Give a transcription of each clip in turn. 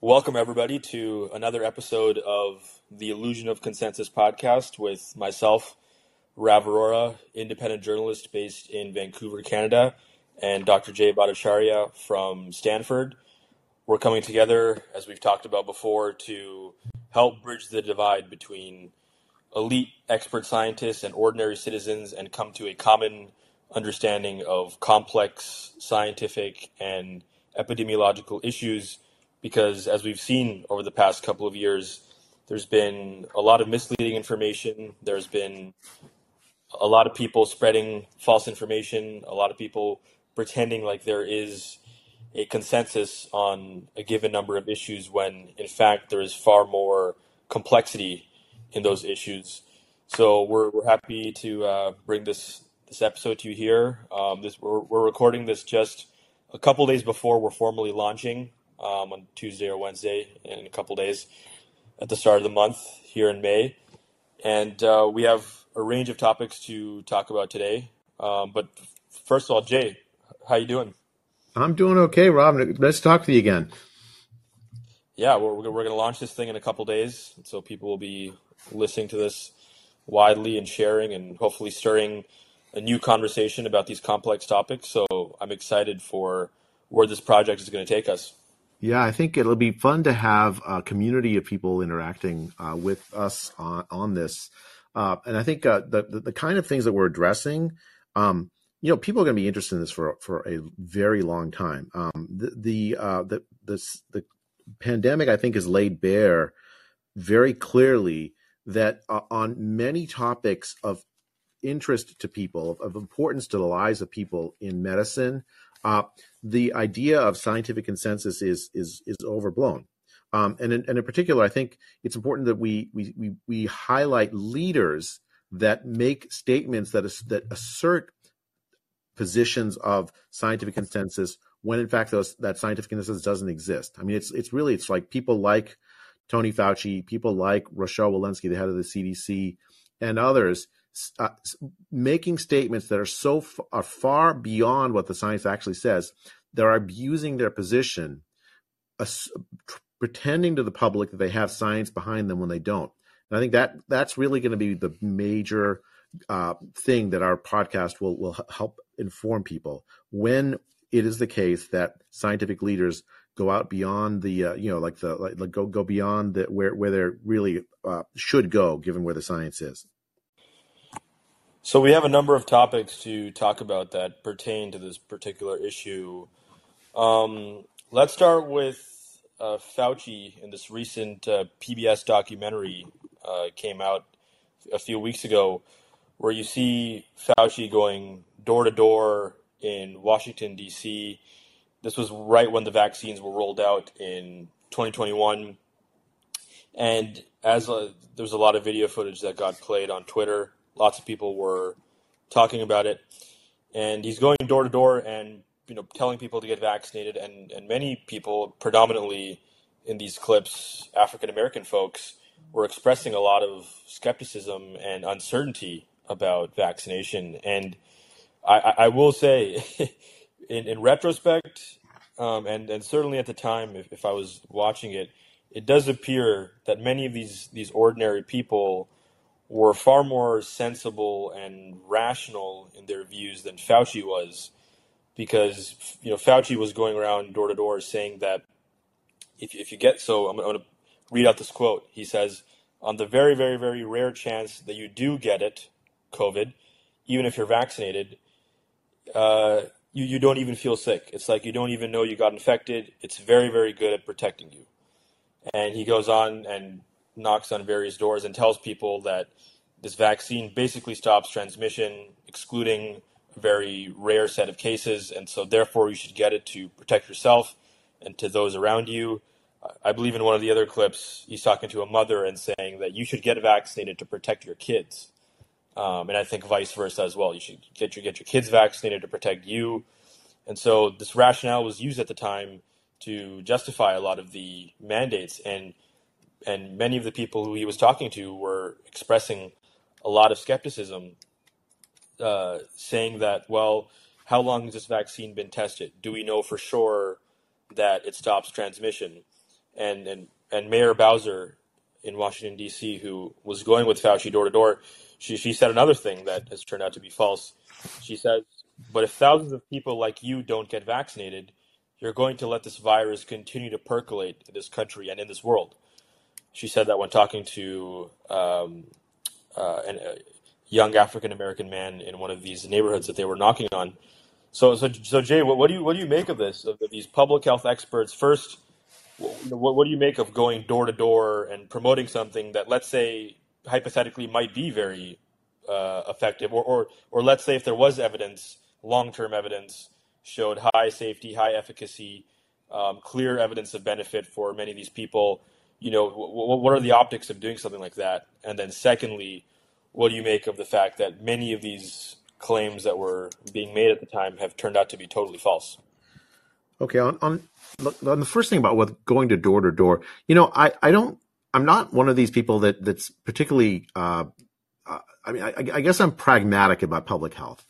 Welcome, everybody, to another episode of the Illusion of Consensus podcast with myself, Rav Arora, independent journalist based in Vancouver, Canada, and Dr. Jay Bhattacharya from Stanford. We're coming together, as we've talked about before, to help bridge the divide between elite expert scientists and ordinary citizens and come to a common understanding of complex scientific and epidemiological issues because as we've seen over the past couple of years, there's been a lot of misleading information. There's been a lot of people spreading false information, a lot of people pretending like there is a consensus on a given number of issues when in fact there is far more complexity in those issues. So we're, we're happy to uh, bring this this episode to you here. Um, this we're, we're recording this just a couple days before we're formally launching um, on Tuesday or Wednesday in a couple days at the start of the month here in May. And uh, we have a range of topics to talk about today. Um, but first of all, Jay, how you doing? I'm doing okay, Rav. Let's talk to you again. Yeah, we're, we're going to launch this thing in a couple days. So people will be listening to this widely and sharing and hopefully stirring a new conversation about these complex topics. So I'm excited for where this project is going to take us. Yeah, I think it'll be fun to have a community of people interacting uh, with us on, on this. Uh, and I think uh, the, the, the kind of things that we're addressing, um, you know, people are going to be interested in this for for a very long time. Um, the the uh, the this, the pandemic, I think, has laid bare very clearly that uh, on many topics of interest to people, of, of importance to the lives of people in medicine, uh, the idea of scientific consensus is is is overblown. Um, and, in, and in particular, I think it's important that we we we, we highlight leaders that make statements that is, that assert positions of scientific consensus when in fact those, that scientific consensus doesn't exist. I mean, it's it's really it's like people like Tony Fauci, people like Rochelle Walensky, the head of the CDC, and others uh, making statements that are so f- are far beyond what the science actually says. They're abusing their position, pretending to the public that they have science behind them when they don't. And I think that that's really going to be the major uh, thing that our podcast will will help inform people when it is the case that scientific leaders go out beyond the uh, you know like the like, go go beyond the where where they really uh, should go given where the science is. So we have a number of topics to talk about that pertain to this particular issue. Um, let's start with uh, Fauci in this recent uh, PBS documentary uh, came out a few weeks ago, where you see Fauci going door to door in Washington D.C. This was right when the vaccines were rolled out in 2021, and as a, there was a lot of video footage that got played on Twitter Lots of people were talking about it, and he's going door to door and you know telling people to get vaccinated, and and many people, predominantly in these clips, African American folks, were expressing a lot of skepticism and uncertainty about vaccination, and I, I will say, in, in retrospect, um, and and certainly at the time, if, if I was watching it, it does appear that many of these these ordinary people were far more sensible and rational in their views than Fauci was, because you know Fauci was going around door to door saying that if if you get so I'm, going to read out this quote. He says, "On the very very very rare chance that you do get it, COVID, even if you're vaccinated." Uh, you, you don't even feel sick. It's like you don't even know you got infected. It's very, very good at protecting you. And he goes on and knocks on various doors and tells people that this vaccine basically stops transmission, excluding a very rare set of cases, and so therefore you should get it to protect yourself and to those around you. I believe in one of the other clips, he's talking to a mother and saying that you should get vaccinated to protect your kids. Um, and I think vice versa as well. You should get your get your kids vaccinated to protect you. And so this rationale was used at the time to justify a lot of the mandates. And and many of the people who he was talking to were expressing a lot of skepticism, uh, saying that, well, how long has this vaccine been tested? Do we know for sure that it stops transmission? and and and Mayor Bowser in Washington D.C., who was going with Fauci door to door, she she said another thing that has turned out to be false. She says, "But if thousands of people like you don't get vaccinated, you're going to let this virus continue to percolate in this country and in this world." She said that when talking to um, uh, an, a young African American man in one of these neighborhoods that they were knocking on. So, so, so Jay, what, what do you what do you make of this? Of these public health experts first what, what do you make of going door to door and promoting something that, let's say, hypothetically might be very uh, effective, or, or or let's say if there was evidence, long term evidence showed high safety, high efficacy, um, clear evidence of benefit for many of these people. You know, what, what are the optics of doing something like that? And then, secondly, what do you make of the fact that many of these claims that were being made at the time have turned out to be totally false? Okay, on, on on the first thing about going to door to door, you know, I I don't I'm not one of these people that that's particularly. Uh, uh, I mean, I, I, guess I'm pragmatic about public health,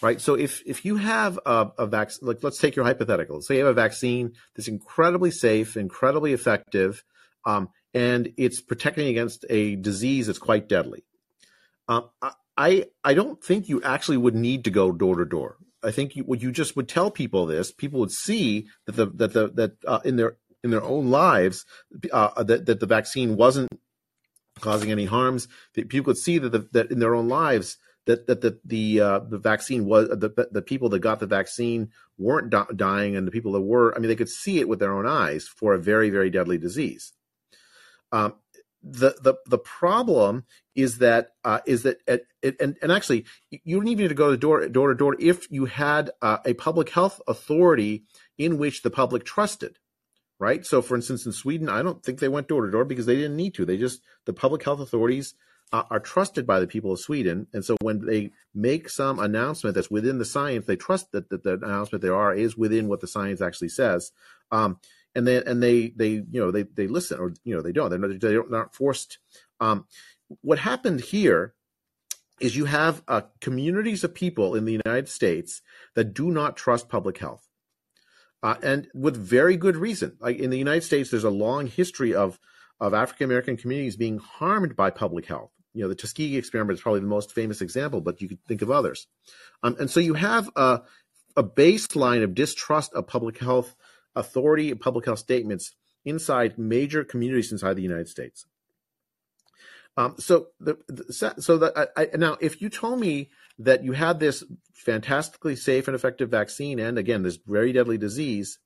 right? So if if you have a, a vaccine, like let's take your hypothetical. Say you have a vaccine that's incredibly safe, incredibly effective, um, and it's protecting against a disease that's quite deadly. Um, I I don't think you actually would need to go door to door. I think you, you just would tell people this, people would see that the that the that uh, in their in their own lives uh, that that the vaccine wasn't causing any harms. That people could see that the, that in their own lives that that the the uh, the vaccine was the the people that got the vaccine weren't dying, and the people that were, I mean, they could see it with their own eyes for a very very deadly disease. Um, the the the problem is that uh, is that at, and and actually you don't even need to go to door door to door if you had uh, a public health authority in which the public trusted right? So for instance in sweden i don't think they went door to door because they didn't need to. They just the public health authorities uh, are trusted by the people of sweden. And so when they make some announcement that's within the science they trust that, that the announcement there are is within what the science actually says. Um, and then and they they you know they they listen or you know they don't. They're not, they're not forced. Um, what happened here is you have uh, communities of people in the united states that do not trust public health uh, and with very good reason. Like in the united states there's a long history of of african american communities being harmed by public health. You know the tuskegee experiment is probably the most famous example but you could think of others. Um, and so you have a, a baseline of distrust of public health authority public health statements inside major communities inside the United States. Um, so the, the so that I, I, now, if you told me that you had this fantastically safe and effective vaccine, and again, this very deadly disease,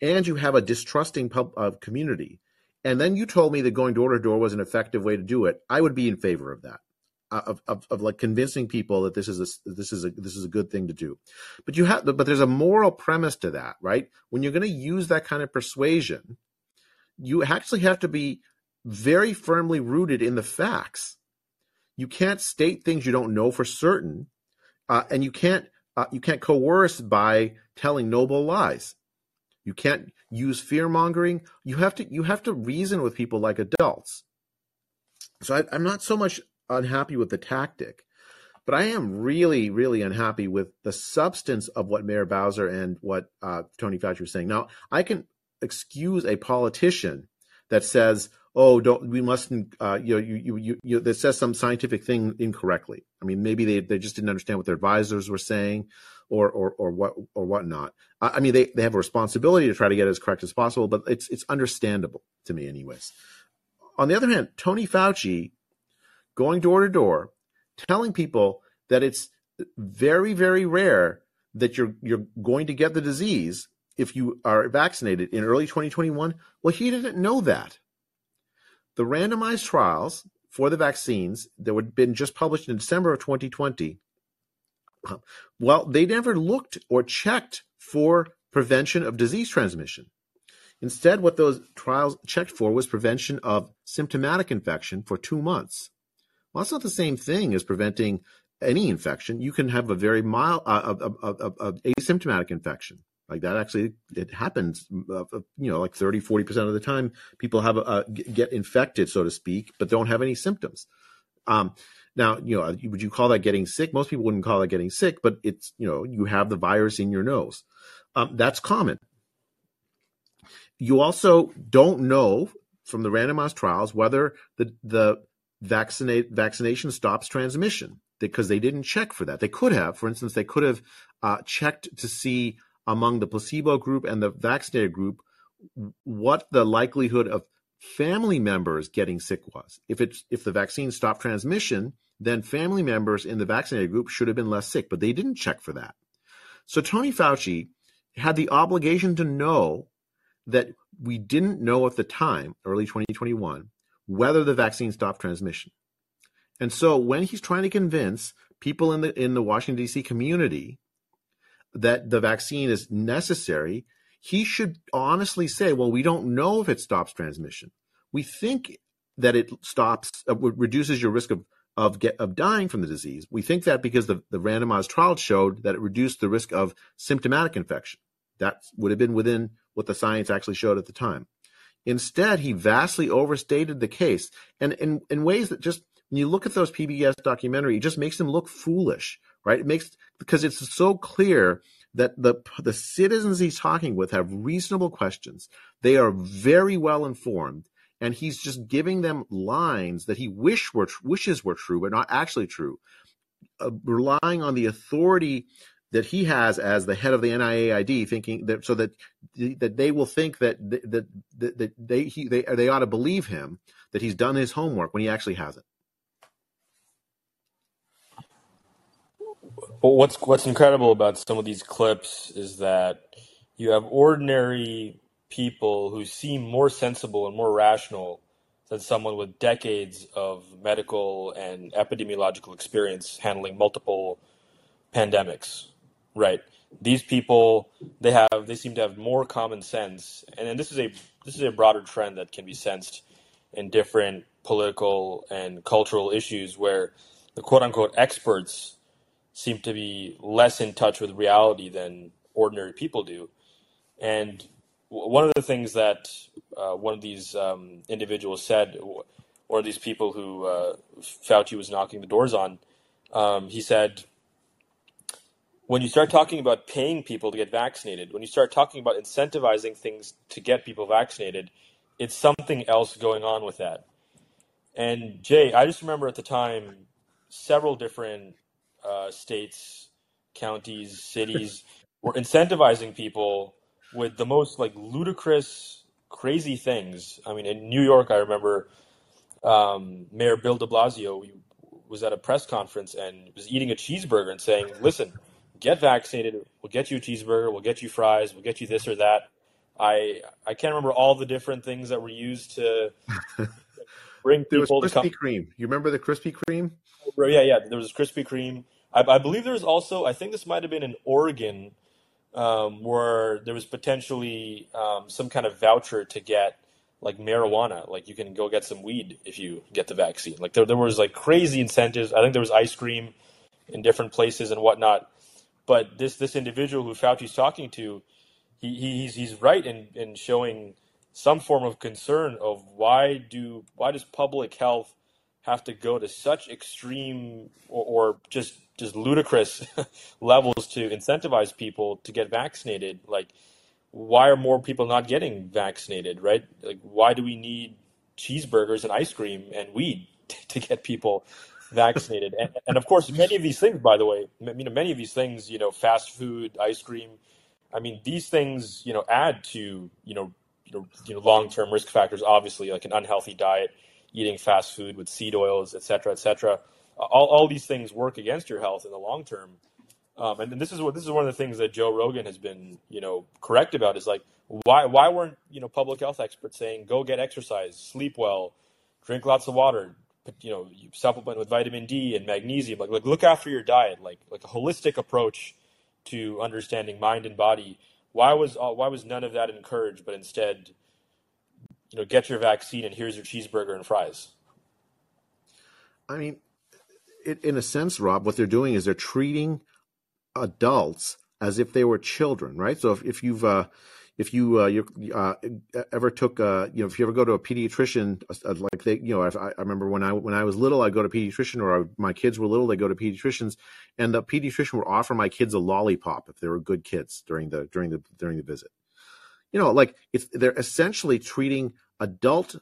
and you have a distrusting pub, uh, community, and then you told me that going door to door was an effective way to do it, I would be in favor of that of, of, of like convincing people that this is a this is a this is a good thing to do. But you have but there's a moral premise to that right? When you're going to use that kind of persuasion you actually have to be very firmly rooted in the facts. You can't state things you don't know for certain uh, and you can't uh, you can't coerce by telling noble lies. You can't use fear mongering you have to you have to reason with people like adults. So I, i'm not so much unhappy with the tactic, but I am really, really unhappy with the substance of what Mayor Bowser and what uh, Tony Fauci was saying. Now, I can excuse a politician that says, "Oh, don't we mustn't," uh, you know, you, you, you, you, that says some scientific thing incorrectly. I mean, maybe they, they just didn't understand what their advisors were saying, or or or what or whatnot. I, I mean, they they have a responsibility to try to get it as correct as possible, but it's it's understandable to me, anyways. On the other hand, Tony Fauci going door to door, telling people that it's very, very rare that you're you're going to get the disease if you are vaccinated in early 2021. Well, he didn't know that. The randomized trials for the vaccines that had been just published in December of 2020, well, they never looked or checked for prevention of disease transmission. Instead, what those trials checked for was prevention of symptomatic infection for two months. Well, that's not the same thing as preventing any infection. You can have a very mild, uh, a, a, asymptomatic infection. Like that actually, it happens, uh, uh you know, like 30, 40% of the time people have a, get infected, so to speak, but don't have any symptoms. Um, now, you know, would you call that getting sick? Most people wouldn't call that getting sick, but it's, you know, you have the virus in your nose. Um, that's common. you also don't know from the randomized trials whether the the vaccinate vaccination stops transmission because they didn't check for that. They could have, for instance, they could have uh, checked to see among the placebo group and the vaccinated group what the likelihood of family members getting sick was. If it's if the vaccine stopped transmission, then family members in the vaccinated group should have been less sick, but they didn't check for that. So Tony Fauci had the obligation to know that we didn't know at the time, early 2021, whether the vaccine stopped transmission. And so when he's trying to convince people in the in the Washington D.C. community that the vaccine is necessary, he should honestly say, "Well, we don't know if it stops transmission. We think that it stops, uh, reduces your risk of of get of dying from the disease. We think that because the, the randomized trial showed that it reduced the risk of symptomatic infection. That would have been within what the science actually showed at the time. Instead, he vastly overstated the case, and in, in ways that just when you look at those PBS documentary, it just makes him look foolish, right? It makes because it's so clear that the the citizens he's talking with have reasonable questions. They are very well informed, and he's just giving them lines that he wish were wishes were true, but not actually true. Uh, relying on the authority that he has as the head of the NIAID, thinking that so that that they will think that that that, that they he, they they ought to believe him that he's done his homework when he actually hasn't. Well, what's what's incredible about some of these clips is that you have ordinary people who seem more sensible and more rational than someone with decades of medical and epidemiological experience handling multiple pandemics Right. These people, they have, they seem to have more common sense, and, and this is a this is a broader trend that can be sensed in different political and cultural issues where the quote unquote experts seem to be less in touch with reality than ordinary people do. And one of the things that uh, one of these um, individuals said, of these people who uh, Fauci was knocking the doors on, um, he said, when you start talking about paying people to get vaccinated, when you start talking about incentivizing things to get people vaccinated, it's something else going on with that. And Jay, I just remember at the time, several different uh, states, counties, cities were incentivizing people with the most like ludicrous, crazy things. I mean, in New York, I remember um, Mayor Bill De Blasio was at a press conference and was eating a cheeseburger and saying, "Listen." Get vaccinated. We'll get you a cheeseburger. We'll get you fries. We'll get you this or that. I I can't remember all the different things that were used to bring people there was Krispy. Kreme. You remember the Krispy Kreme? Oh, yeah, yeah. There was Krispy Kreme. I, I believe there was also. I think this might have been in Oregon, um, where there was potentially um, some kind of voucher to get like marijuana. Like you can go get some weed if you get the vaccine. Like there, there was like crazy incentives. I think there was ice cream in different places and whatnot. But this this individual who Fauci's talking to, he, he's he's right in, in showing some form of concern of why do why does public health have to go to such extreme or, or just just ludicrous levels to incentivize people to get vaccinated? Like why are more people not getting vaccinated right? Like why do we need cheeseburgers and ice cream and weed to get people vaccinated. and, and, of course, many of these things, by the way, you know, many of these things, you know, fast food, ice cream. I mean, these things, you know, add to you know, you know, long-term risk factors. Obviously, like an unhealthy diet, eating fast food with seed oils, et cetera, et cetera. All, all these things work against your health in the long term. Um, and, and this is what this is one of the things that Joe Rogan has been, you know, correct about is like why why weren't you know public health experts saying go get exercise, sleep well, drink lots of water, you know you supplement with vitamin D and magnesium. Like, like look after your diet, like like a holistic approach to understanding mind and body. Why was uh, why was none of that encouraged, but instead, you know, get your vaccine and here's your cheeseburger and fries. I mean, it, in a sense, Rav, what they're doing is they're treating adults as if they were children, right? So if, if you've uh, if you uh, you uh, ever took uh, you know if you ever go to a pediatrician uh, like they you know I, I, remember when I when I was little I'd go to pediatrician or I, my kids were little they go to pediatricians and the pediatrician would offer my kids a lollipop if they were good kids during the during the during the visit you know, like it's they're essentially treating adult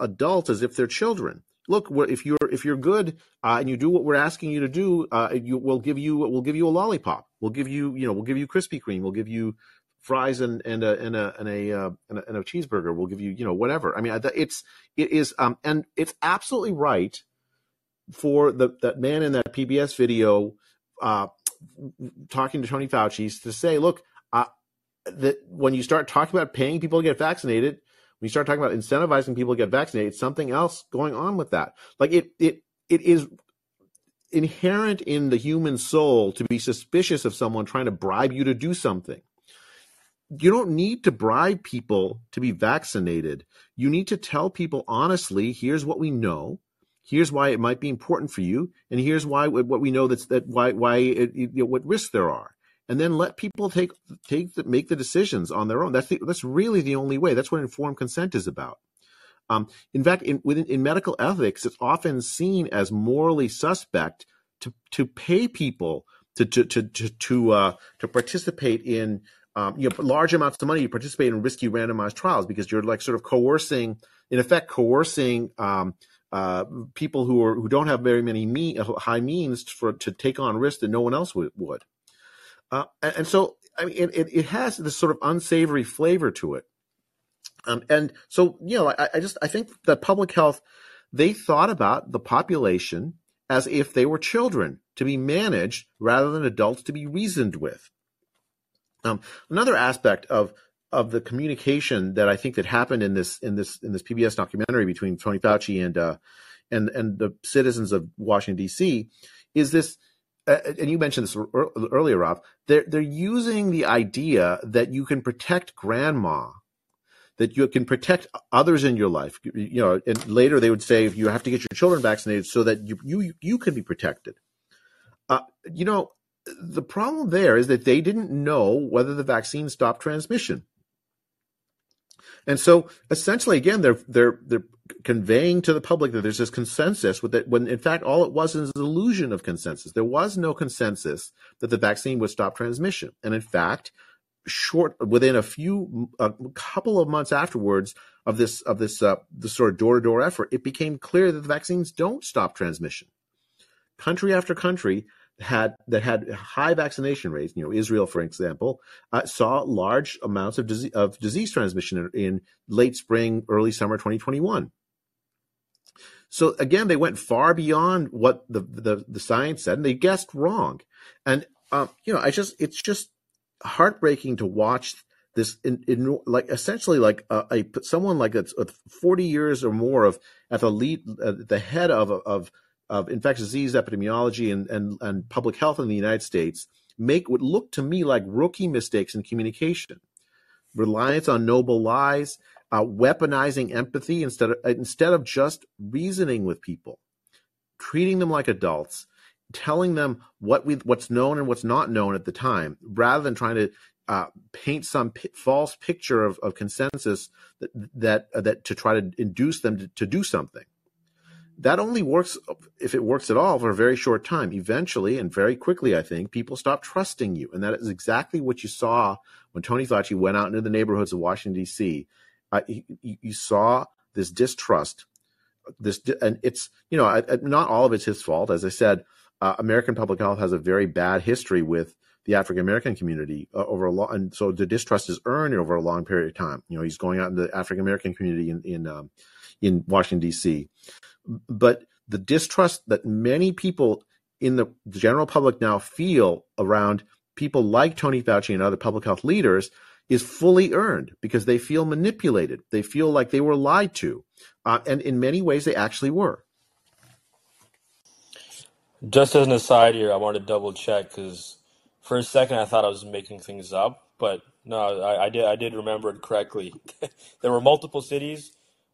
adults as if they're children. Look, if you're if you're good uh, and you do what we're asking you to do, uh, you, we'll give you we'll give you a lollipop. We'll give you you know we'll give you Krispy Kreme. We'll give you fries and and a and a and a, uh, and a, and a cheeseburger. We'll give you you know whatever. I mean, it's it is um and it's absolutely right for the that man in that PBS video uh, talking to Tony Fauci to say, look, uh, that when you start talking about paying people to get vaccinated, when you start talking about incentivizing people to get vaccinated, something else going on with that. Like it it it is inherent in the human soul to be suspicious of someone trying to bribe you to do something you don't need to bribe people to be vaccinated. You need to tell people honestly, here's what we know. Here's why it might be important for you, and here's why what we know that's that why why it, you know, what risks there are, and then let people take take the, make the decisions on their own. That's the, that's really the only way. That's what informed consent is about. Um, in fact, in, within, in medical ethics, it's often seen as morally suspect to to pay people to to to to to, uh, to participate in um, you know, large amounts of money to participate in risky randomized trials because you're like sort of coercing, in effect, coercing um, uh, people who are who don't have very many mean, high means for to take on risks that no one else would. would. Uh, and, and, so, I mean, it, it has this sort of unsavory flavor to it. Um, and so, you know, I, I just I think that public health they thought about the population as if they were children to be managed rather than adults to be reasoned with. Um, another aspect of of the communication that I think that happened in this in this in this PBS documentary between Tony Fauci and uh, and and the citizens of Washington D.C. is this. Uh, and you mentioned this earlier, Rav. They're they're using the idea that you can protect grandma, that you can protect others in your life. You know, and later they would say you have to get your children vaccinated so that you you you can be protected. Uh, you know, the problem there is that they didn't know whether the vaccine stopped transmission. And so essentially, again, they're they're they're conveying to the public that there's this consensus with that when in fact all it was is an illusion of consensus. There was no consensus that the vaccine would stop transmission. And in fact, short within a few a couple of months afterwards of this of this uh, this sort of door to door effort, it became clear that the vaccines don't stop transmission. Country after country had that had high vaccination rates, you know, Israel, for example, uh, saw large amounts of disease, of disease transmission in, in late spring, early summer 2021. So again, they went far beyond what the, the, the science said, and they guessed wrong. And um, you know, I just it's just heartbreaking to watch this in, in like essentially like a, a someone like a, a, 40 years or more of at the lead at the head of of of infectious disease epidemiology and, and, and public health in the United States make what look to me like rookie mistakes in communication. Reliance on noble lies, uh, weaponizing empathy instead of instead of just reasoning with people, treating them like adults, telling them what we what's known and what's not known at the time, rather than trying to uh, paint some p- false picture of, of consensus that that uh, that to try to induce them to, to do something that only works if it works at all for a very short time. Eventually and very quickly, I think people stop trusting you, and that is exactly what you saw when Tony Fauci went out into the neighborhoods of Washington D.C. Uh, you, you, saw this distrust. This and it's you know not all of it's his fault. As I said, uh, American public health has a very bad history with the African American community uh, over a long, and so the distrust is earned over a long period of time. You know, he's going out in the African American community in in um, in Washington D.C but the distrust that many people in the general public now feel around people like Tony Fauci and other public health leaders is fully earned because they feel manipulated. They feel like they were lied to. Uh, and in many ways, they actually were. Just as an aside here, I want to double check because for a second I thought I was making things up, but no, I, I did. I did remember it correctly. there were multiple cities: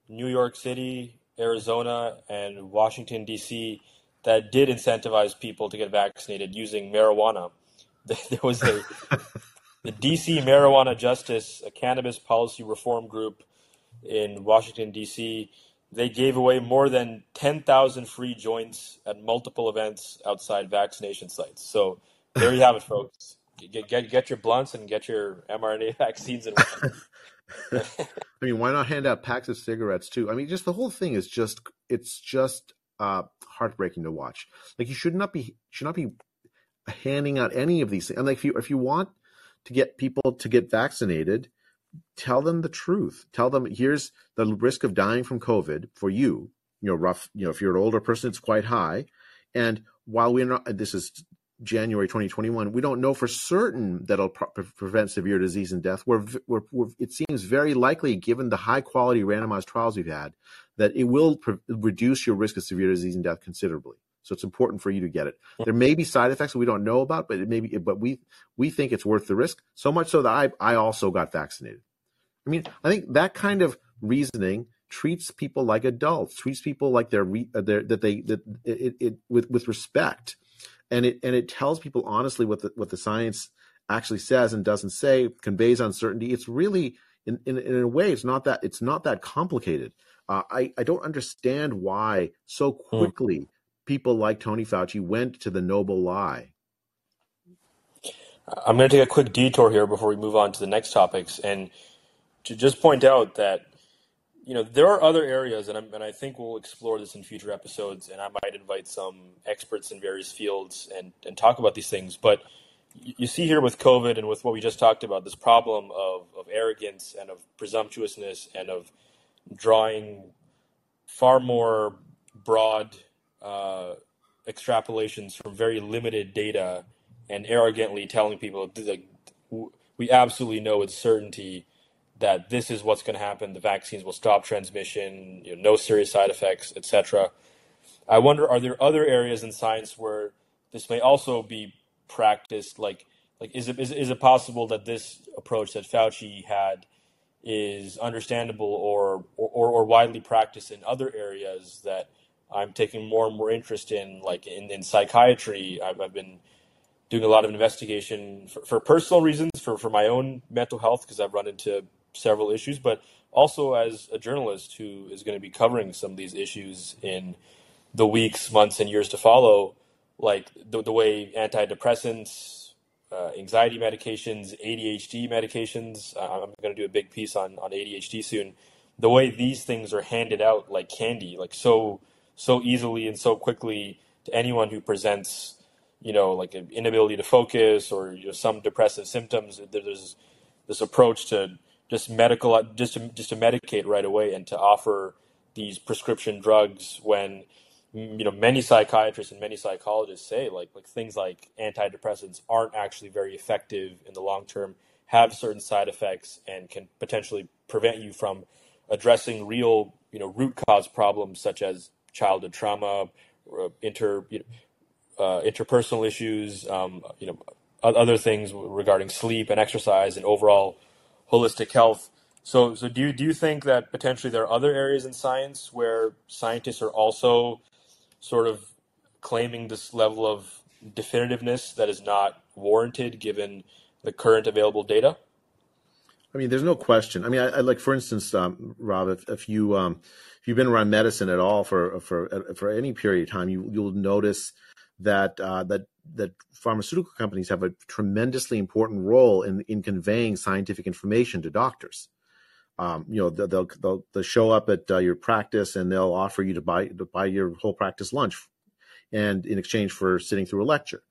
New York City, Arizona, and Washington, D.C., that did incentivize people to get vaccinated using marijuana. There was a the DC Marijuana Justice, a cannabis policy reform group in Washington D.C. They gave away more than 10,000 free joints at multiple events outside vaccination sites. So there you have it, folks. get get, get your blunts and get your mRNA vaccines and. I mean, why not hand out packs of cigarettes too? I mean, just the whole thing is just it's just uh, heartbreaking to watch. Like you should not be should not be handing out any of these things. And like if you if you want to get people to get vaccinated, tell them the truth. Tell them here's the risk of dying from COVID for you. You know, rough. You know, if you're an older person, it's quite high. And while we're not, this is January 2021, we don't know for certain that it'll pre- prevent severe disease and death. We're, we're, we're, it seems very likely, given the high quality randomized trials we've had, that it will pre- reduce your risk of severe disease and death considerably. So it's important for you to get it. There may be side effects that we don't know about, but it may be, but we we think it's worth the risk. So much so that I I also got vaccinated. I mean, I think that kind of reasoning treats people like adults, treats people like they're, re, they're that they that it, it with with respect, and it and it tells people honestly what the what the science actually says and doesn't say, conveys uncertainty. It's really in in, in a way, it's not that it's not that complicated. Uh, I I don't understand why so hmm. quickly people like Tony Fauci went to the noble lie. I'm going to take a quick detour here before we move on to the next topics, and to just point out that you know there are other areas, and, and, i think we'll explore this in future episodes, and I might invite some experts in various fields and, and talk about these things. But you see here with COVID and with what we just talked about, this problem of, of arrogance and of presumptuousness and of drawing far more broad uh, extrapolations from very limited data and arrogantly telling people like we absolutely know with certainty that this is what's going to happen. The vaccines will stop transmission, you know, no serious side effects, etc. I wonder, are there other areas in science where this may also be practiced? Like, like is it is, is it possible that this approach that Fauci had is understandable or or, or widely practiced in other areas that I'm taking more and more interest in, like in, in psychiatry. I've, I've been doing a lot of investigation for, for personal reasons, for, for my own mental health, because I've run into several issues, but also as a journalist who is going to be covering some of these issues in the weeks, months, and years to follow, like the, the way antidepressants, uh, anxiety medications, ADHD medications. I'm going to do a big piece on, on ADHD soon. The way these things are handed out like candy, like so so easily and so quickly to anyone who presents, you know, like an inability to focus or you know, some depressive symptoms. There's this approach to just medical just to, just to medicate right away and to offer these prescription drugs when you know many psychiatrists and many psychologists say like like things like antidepressants aren't actually very effective in the long term have certain side effects and can potentially prevent you from addressing real you know root cause problems such as childhood trauma uh, inter you know, uh, interpersonal issues um, you know other things regarding sleep and exercise and overall holistic health. So, so do you, do you think that potentially there are other areas in science where scientists are also sort of claiming this level of definitiveness that is not warranted given the current available data? I mean, there's no question. I mean, I, I like, for instance, um, Rav, if, if you um, if you've been around medicine at all for for for any period of time, you you'll notice that uh, that that pharmaceutical companies have a tremendously important role in in conveying scientific information to doctors. Um, you know, they'll, they'll they'll show up at uh, your practice and they'll offer you to buy to buy your whole practice lunch, and in exchange for sitting through a lecture.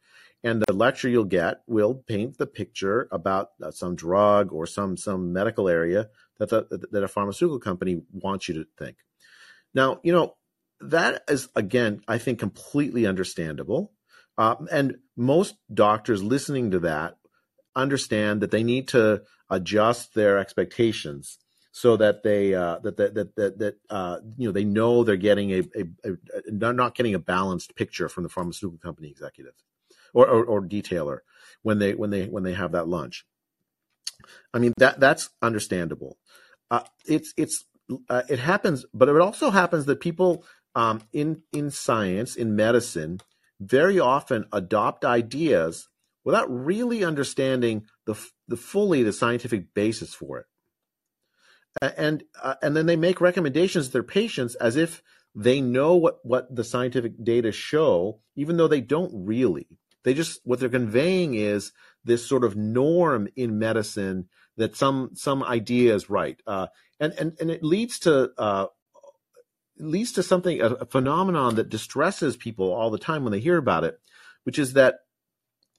And the lecture you'll get will paint the picture about uh, some drug or some some medical area that the, that a pharmaceutical company wants you to think. Now, you know, that is again, I think, completely understandable. Uh, and most doctors listening to that understand that they need to adjust their expectations so that they uh, that that that that, that uh, you know they know they're getting a, a, a, they're not getting a balanced picture from the pharmaceutical company executive or, or, or detailer when they when they when they have that lunch. I mean that that's understandable. Uh, it's it's uh, it happens, but it also happens that people um, in in science, in medicine, very often adopt ideas without really understanding the the fully the scientific basis for it, and uh, and then they make recommendations to their patients as if they know what what the scientific data show, even though they don't really. They just what they're conveying is this sort of norm in medicine that some some idea is right, uh, and and and it leads to uh, leads to something a, a, phenomenon that distresses people all the time when they hear about it, which is that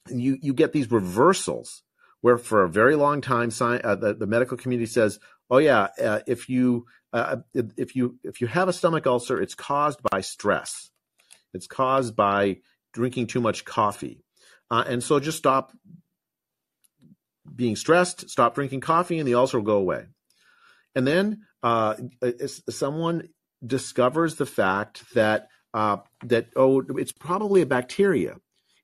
you you get these reversals where for a very long time sci- uh, the, the medical community says, oh yeah, uh, if you uh, if you if you have a stomach ulcer, it's caused by stress. It's caused by drinking too much coffee, uh, and so just stop being stressed, stop drinking coffee, and the ulcer will go away. And then uh, someone discovers the fact that uh, that oh, it's probably a bacteria,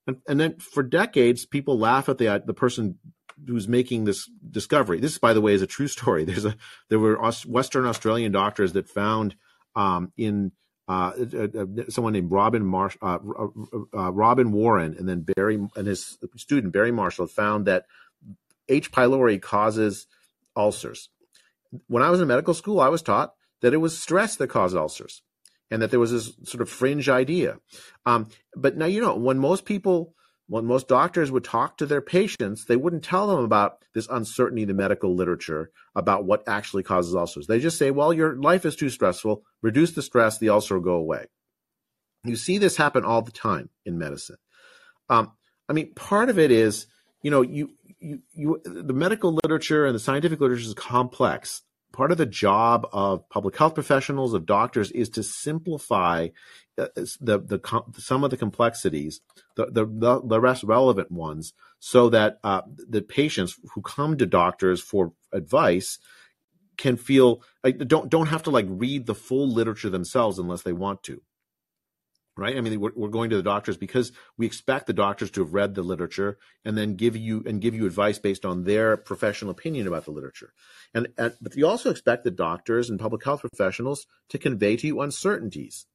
and, and then for decades people laugh at the the person who's making this discovery. This, by the way, is a true story. There's a there were Western Australian doctors that found um, in uh, uh, uh someone named Robin Marsh, uh, uh, uh, Robin Warren, and then Barry and his student Barry Marshall found that H. pylori causes ulcers. When I was in medical school, I was taught that it was stress that caused ulcers, and that there was this sort of fringe idea. Um, but now you know when most people when most doctors would talk to their patients, they wouldn't tell them about this uncertainty in the medical literature about what actually causes ulcers. They just say, well, your life is too stressful. Reduce the stress, the ulcer will go away. You see this happen all the time in medicine. Um, I mean, part of it is, you know, you, you, you, the medical literature and the scientific literature is complex part of the job of public health professionals of doctors is to simplify uh, the the some of the complexities the the the rest relevant ones so that uh, the patients who come to doctors for advice can feel like don't don't have to like read the full literature themselves unless they want to right? I mean, we're, we're going to the doctors because we expect the doctors to have read the literature and then give you and give you advice based on their professional opinion about the literature. And, and but you also expect the doctors and public health professionals to convey to you uncertainties.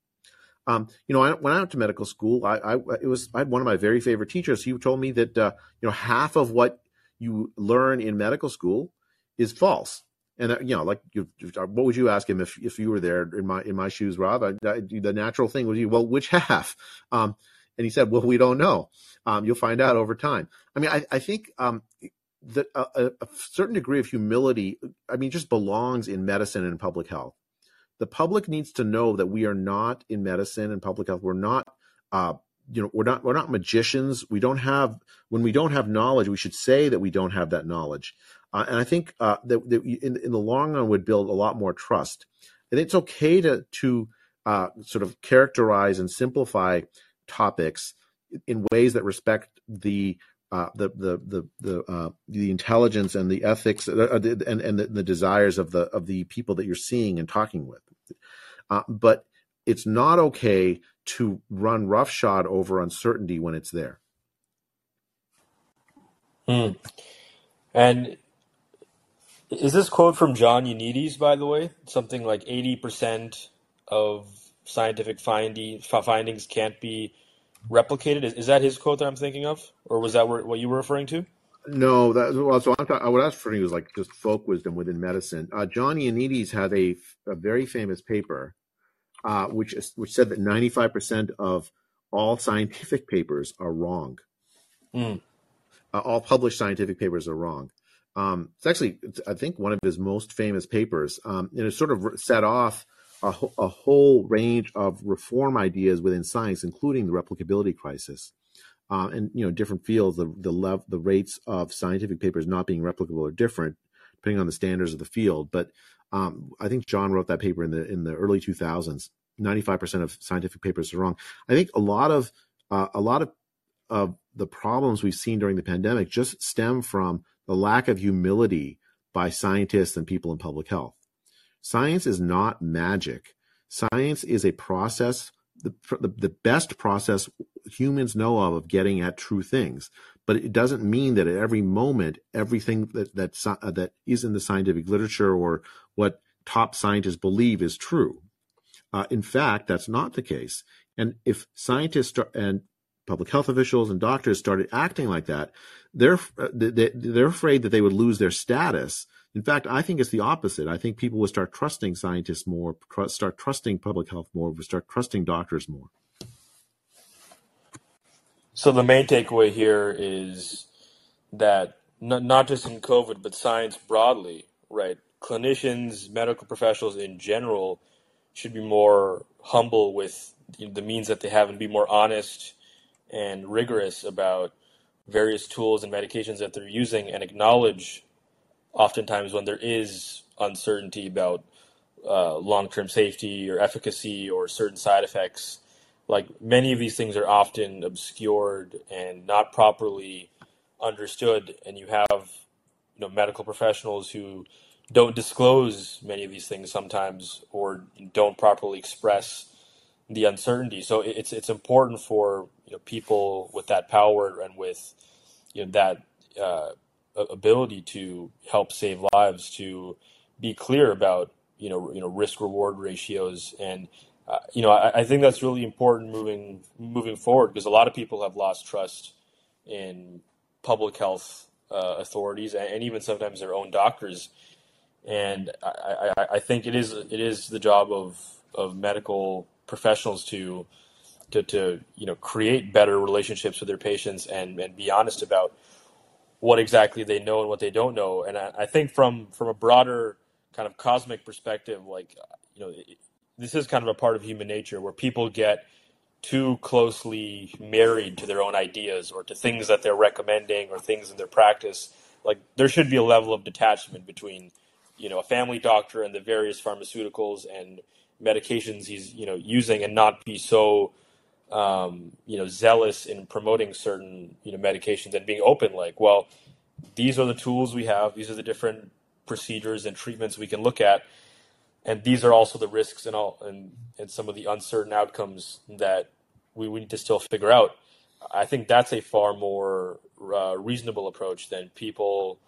Um, you know, I, when I went to medical school, I, I, it was I had one of my very favorite teachers. He told me that uh, you know half of what you learn in medical school is false. And uh, you know, like, you, uh, what would you ask him if, if you were there in my in my shoes, Rav? I, I, the natural thing would be, well, which half? Um, and he said, well, we don't know. Um, you'll find out over time. I mean, I, I think um, that a, a, certain degree of humility, I mean, just belongs in medicine and public health. The public needs to know that we are not in medicine and public health. We're not uh, you know we're not we're not magicians we don't have when we don't have knowledge we should say that we don't have that knowledge uh, and i think uh, that, that in, in the long run would build a lot more trust and it's okay to to uh, sort of characterize and simplify topics in ways that respect the uh, the the the the, uh, the intelligence and the ethics uh, and and the, the, desires of the of the people that you're seeing and talking with, but it's not okay to run roughshod over uncertainty when it's there. Hmm. And is this quote from John Ioannidis, by the way? Something like 80% of scientific finding, findings can't be replicated. Is, is that his quote that I'm thinking of? Or was that what you were referring to? No, that well. So I'm talking. What I was referring to was like just folk wisdom within medicine. Uh, John Ioannidis had a, a very famous paper uh, which which said that 95% of all scientific papers are wrong. Mm. Uh, all published scientific papers are wrong. Um, it's actually, I think, one of his most famous papers, um, and it sort of set off a, a, whole range of reform ideas within science, including the replicability crisis. Uh, and you know, different fields, the the lev- the rates of scientific papers not being replicable are different depending on the standards of the field. But um, I think John wrote that paper in the in the early 2000s. 95% of scientific papers are wrong. I think a lot of uh, a lot of of the problems we've seen during the pandemic just stem from the lack of humility by scientists and people in public health. Science is not magic. Science is a process, the, the, the best process humans know of of getting at true things. But it doesn't mean that at every moment, everything that that uh, that is in the scientific literature or what top scientists believe is true. Uh, in fact, that's not the case. And if scientists and public health officials and doctors started acting like that, they're they're afraid that they would lose their status. In fact, I think it's the opposite. I think people would start trusting scientists more, start trusting public health more, would start trusting doctors more. So the main takeaway here is that n- not just in COVID, but science broadly, right? Clinicians, medical professionals in general should be more humble with the means that they have and be more honest and rigorous about various tools and medications that they're using and acknowledge oftentimes when there is uncertainty about uh, long-term safety or efficacy or certain side effects. Like many of these things are often obscured and not properly understood and you have you know medical professionals who don't disclose many of these things sometimes or don't properly express the uncertainty. So it's it's important for you know people with that power and with you know that uh, ability to help save lives to be clear about you know you know risk reward ratios. And uh, you know I, I, think that's really important moving moving forward because a lot of people have lost trust in public health uh, authorities and, even sometimes their own doctors. And I, I, I, think it is it is the job of of medical professionals to to, to you know create better relationships with their patients and, and be honest about what exactly they know and what they don't know. And I, I think from from a broader kind of cosmic perspective, like you know, it, this is kind of a part of human nature where people get too closely married to their own ideas or to things that they're recommending or things in their practice. Like there should be a level of detachment between you know a family doctor and the various pharmaceuticals and medications he's you know using, and not be so um, you know, zealous in promoting certain, you know, medications and being open, like, well, these are the tools we have. These are the different procedures and treatments we can look at. And these are also the risks and all, and, and some of the uncertain outcomes that we, we need to still figure out. I think that's a far more uh, reasonable approach than people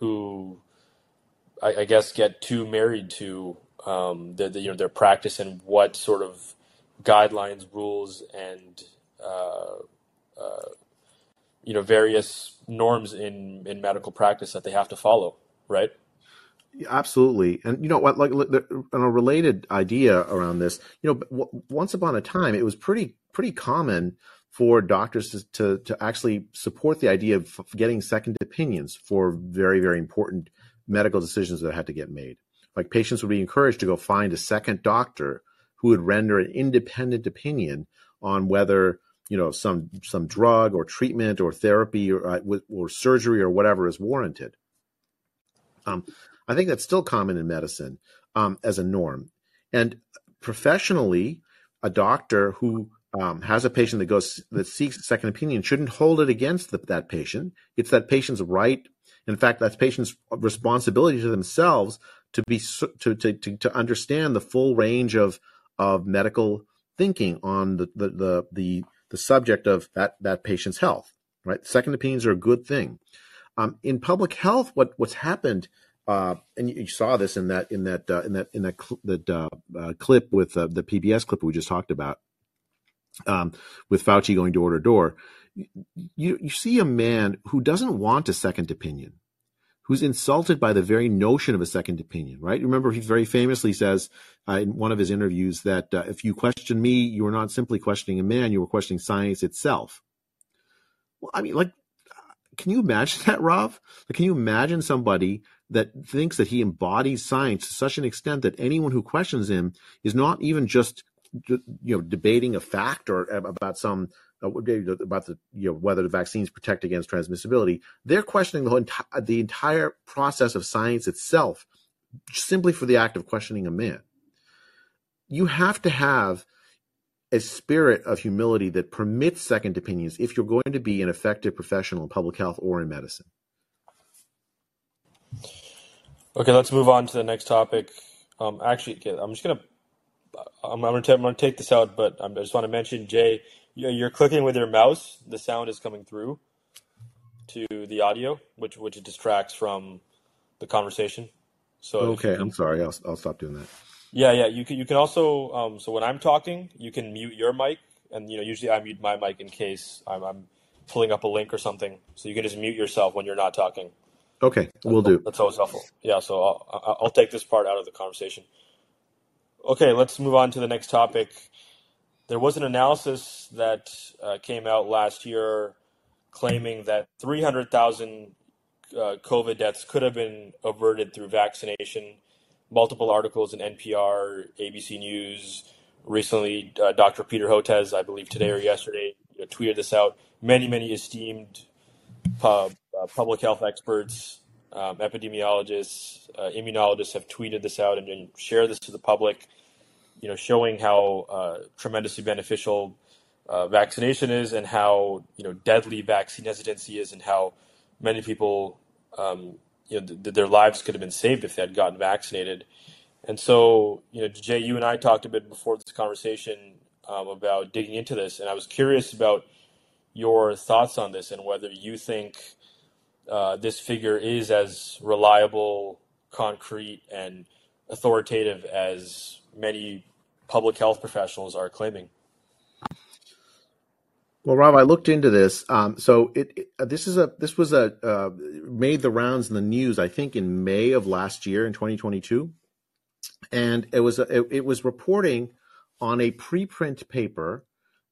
who, I, I guess, get too married to um, the, the, you know their practice and what sort of guidelines, rules, and uh, uh, you know various norms in in medical practice that they have to follow, right? Absolutely, and you know what? Like on a related idea around this, you know, w- once upon a time, it was pretty pretty common for doctors to, to, to actually support the idea of getting second opinions for very very important medical decisions that had to get made. Like patients would be encouraged to go find a second doctor who would render an independent opinion on whether you know some some drug or treatment or therapy or, uh, or surgery or whatever is warranted. Um, I think that's still common in medicine um, as a norm, and professionally, a doctor who um, has a patient that goes that seeks a second opinion shouldn't hold it against the, that patient. It's that patient's right. In fact, that patient's responsibility to themselves to be to to to, to understand the full range of of medical thinking on the the the the, the subject of that that patient's health. Right, second opinions are a good thing. Um, in public health, what what's happened, uh, and you, saw this in that in that uh, in that in that cl- that uh, uh clip with uh, the PBS clip we just talked about, um, with Fauci going door to door. You you see a man who doesn't want a second opinion who's insulted by the very notion of a second opinion, right? Remember, he very famously says uh, in one of his interviews that uh, if you question me, you are not simply questioning a man, you were questioning science itself. Well, I mean, like, can you imagine that, Rav? Like, can you imagine somebody that thinks that he embodies science to such an extent that anyone who questions him is not even just you know debating a fact or about some uh, about the you know whether the vaccines protect against transmissibility. They're questioning the whole enti- the entire process of science itself, simply for the act of questioning a man. You have to have a spirit of humility that permits second opinions if you're going to be an effective professional in public health or in medicine. Okay, let's move on to the next topic. Um, actually, I'm just gonna I'm, I'm, gonna, I'm gonna take this out, but I just want to mention Jay you're clicking with your mouse, the sound is coming through to the audio, which which distracts from the conversation. So okay, I'm sorry. I'll I'll stop doing that. Yeah, yeah. You can you can also um, so when I'm talking, you can mute your mic, and you know usually I mute my mic in case I'm, I'm pulling up a link or something. So you can just mute yourself when you're not talking. Okay, we'll do. That's always helpful. Yeah, so I'll, I'll take this part out of the conversation. Okay, let's move on to the next topic there was an analysis that uh, came out last year claiming that 300,000 uh, COVID deaths could have been averted through vaccination. Multiple articles in NPR, ABC News, recently uh, Dr. Peter Hotez, I believe today or yesterday, you know, tweeted this out. Many, many esteemed uh, public health experts, um, epidemiologists, uh, immunologists have tweeted this out and, and shared this to the public. You know, showing how uh, tremendously beneficial uh, vaccination is and how you know deadly vaccine hesitancy is and how many people um, you know th- their lives could have been saved if they had gotten vaccinated. And so, you know, Jay, you and I talked a bit before this conversation um, about digging into this, and I was curious about your thoughts on this and whether you think uh, this figure is as reliable, concrete, and authoritative as many public health professionals are claiming. Well, Rav, I looked into this. Um, so it, it uh, this is a this was a uh, made the rounds in the news. I think in May of last year in 2022, and it was a, it, it was reporting on a preprint paper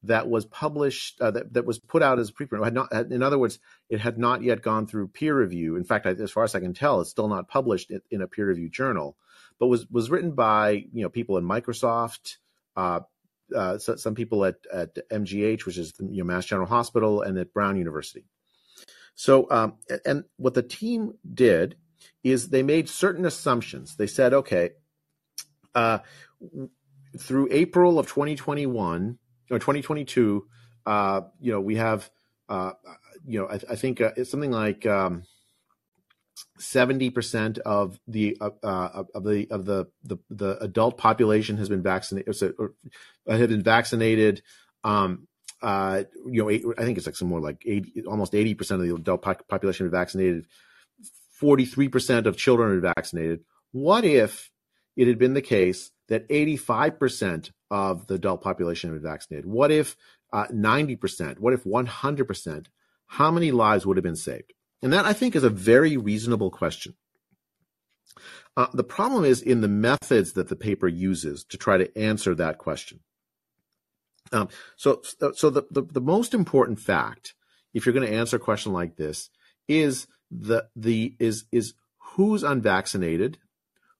that was published uh, that, that was put out as a preprint. It had not, in other words, it had not yet gone through peer review. In fact, as far as I can tell, it's still not published in, in a peer reviewed journal, but was was written by you know people in Microsoft, uh, uh, so, some people at at MGH, which is the you know, Mass General Hospital, and at Brown University. So, um, and what the team did is they made certain assumptions. They said, okay, uh, through April of 2021 or 2022, uh, you know, we have, uh, you know, I, I think uh, it's something like um, 70% of the uh, uh, of the of the, the, the adult population has been vaccinated or, or have been vaccinated um, uh, you know eight, I think it's like some more like 80 almost 80% of the adult population are vaccinated. 43% of children are vaccinated. What if it had been the case that 85% of the adult population had been vaccinated? What if uh, 90% what if 100% how many lives would have been saved and that I think is a very reasonable question. Uh, the problem is in the methods that the paper uses to try to answer that question. Um, so, so the, the, the most important fact, if you're going to answer a question like this, is the the is is who's unvaccinated,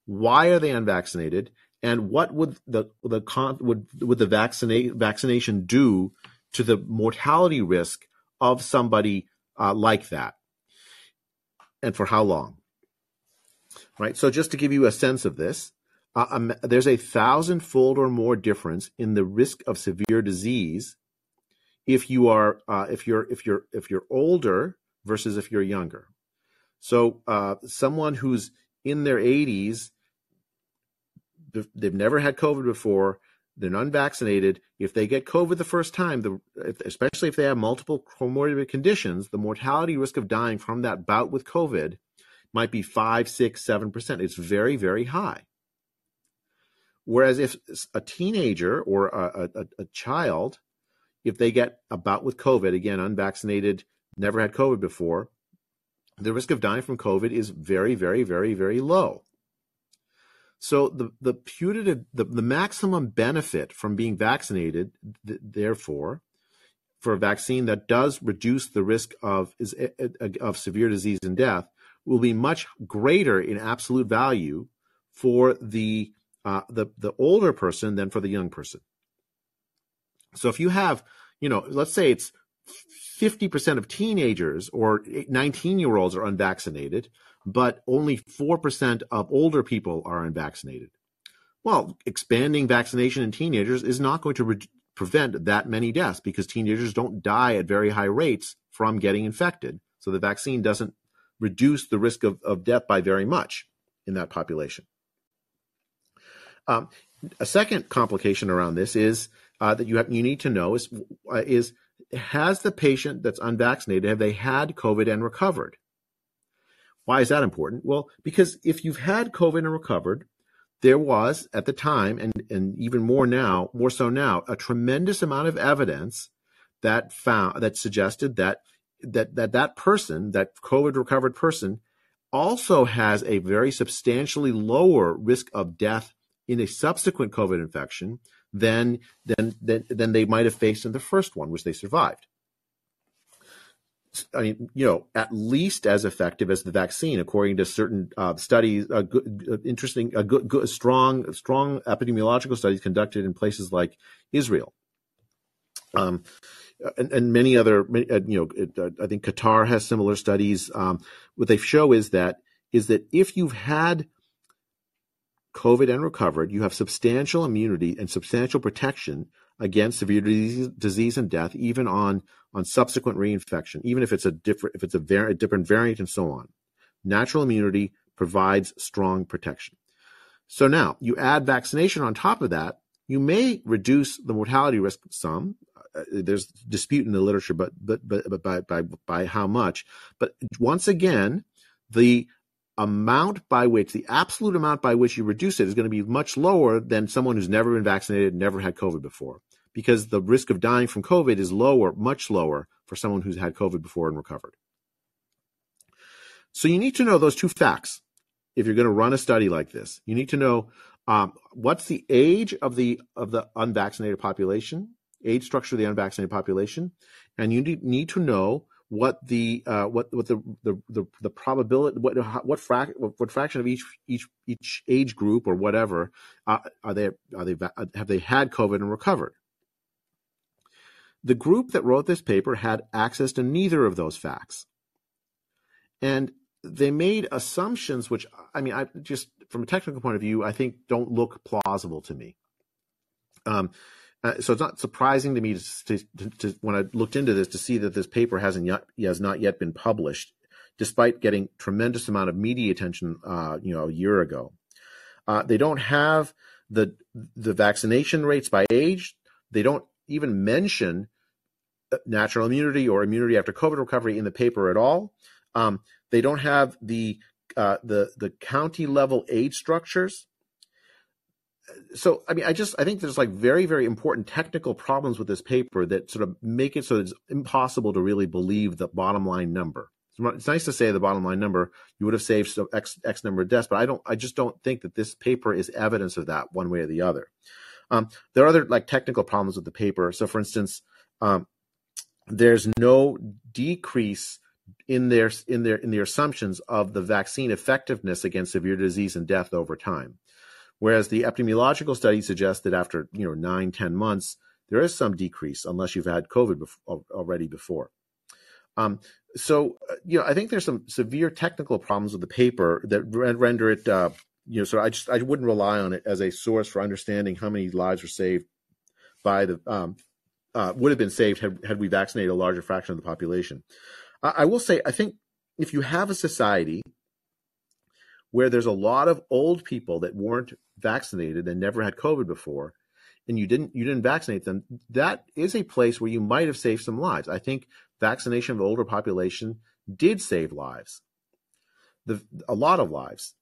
why are they unvaccinated, and what would the the con, would would the vaccinate vaccination do to the mortality risk of somebody uh, like that? And for how long. Right. So just to give you a sense of this, uh, um, there's a thousand-fold or more difference in the risk of severe disease if you are uh, if you're if you're if you're older versus if you're younger. So uh, someone who's in their 80s, they've never had COVID before, they're unvaccinated. If they get COVID the first time, the, especially if they have multiple comorbid conditions, the mortality risk of dying from that bout with COVID might be five, six, seven percent. It's very, very high. Whereas if a teenager or a, a, a child, if they get a bout with COVID, again, unvaccinated, never had COVID before, the risk of dying from COVID is very, very, very, very low. So the the putative the, the maximum benefit from being vaccinated, th- therefore, for a vaccine that does reduce the risk of is eh, eh, of severe disease and death, will be much greater in absolute value for the uh, the the older person than for the young person. So if you have, you know, let's say it's 50% of teenagers or 19 year olds are unvaccinated, but only 4% of older people are unvaccinated. Well, expanding vaccination in teenagers is not going to re- prevent that many deaths because teenagers don't die at very high rates from getting infected. So the vaccine doesn't reduce the risk of, of death by very much in that population. Um, a second complication around this is uh, that you have you need to know is uh, is has the patient that's unvaccinated have they had COVID and recovered? Why is that important? Well, because if you've had COVID and recovered, there was at the time, and, and even more now, more so now, a tremendous amount of evidence that found that suggested that that that that person, that COVID recovered person, also has a very substantially lower risk of death in a subsequent COVID infection than than than, than they might have faced in the first one, which they survived. I mean, you know, at least as effective as the vaccine, according to certain uh, studies, uh, good, interesting, uh, good, good, strong, strong epidemiological studies conducted in places like Israel. Um, and, and, many other, uh, you know, uh, I think Qatar has similar studies. Um, what they show is that is that if you've had COVID and recovered, you have substantial immunity and substantial protection against severe disease, disease and death, even on on subsequent reinfection, even if it's a different if it's a, var- a different variant and so on. Natural immunity provides strong protection. So now you add vaccination on top of that, you may reduce the mortality risk some. Uh, there's dispute in the literature, but but but, but by, by by how much? But once again, the amount by which the absolute amount by which you reduce it is going to be much lower than someone who's never been vaccinated, never had COVID before, because the risk of dying from COVID is lower, much lower for someone who's had COVID before and recovered. So you need to know those two facts if you're going to run a study like this. You need to know um, what's the age of the of the unvaccinated population, age structure of the unvaccinated population, and you need, to know what the uh, what what the the the, the probability what what, frac, what fraction of each each each age group or whatever uh, are they are they have they had COVID and recovered? The group that wrote this paper had access to neither of those facts, and they made assumptions which I mean I just from a technical point of view I think don't look plausible to me. Um, uh, so it's not surprising to me to, to, to, when I looked into this to see that this paper hasn't yet has not yet been published, despite getting tremendous amount of media attention, uh, you know, a year ago. Uh, they don't have the the vaccination rates by age. They don't even mention uh, natural immunity or immunity after COVID recovery in the paper at all. Um, they don't have the uh, the the county level age structures so I mean, I just I think there's like very very important technical problems with this paper that sort of make it so it's impossible to really believe the bottom line number. It's nice to say the bottom line number you would have saved some x x number of deaths, but I don't I just don't think that this paper is evidence of that one way or the other. Um, there are other like technical problems with the paper. So, for instance, um, there's no decrease in their in their in their assumptions of the vaccine effectiveness against severe disease and death over time. Whereas the epidemiological study suggests that after you know nine, ten months, there is some decrease unless you've had COVID already before. Um, so uh, you know, I think there's some severe technical problems with the paper that render it. Uh, you know, so I just I wouldn't rely on it as a source for understanding how many lives were saved by the um, uh, would have been saved had, had we vaccinated a larger fraction of the population. I, I will say, I think if you have a society where there's a lot of old people that weren't vaccinated and never had COVID before, and you didn't you didn't vaccinate them, that is a place where you might have saved some lives. I think vaccination of the older population did save lives, the a lot of lives,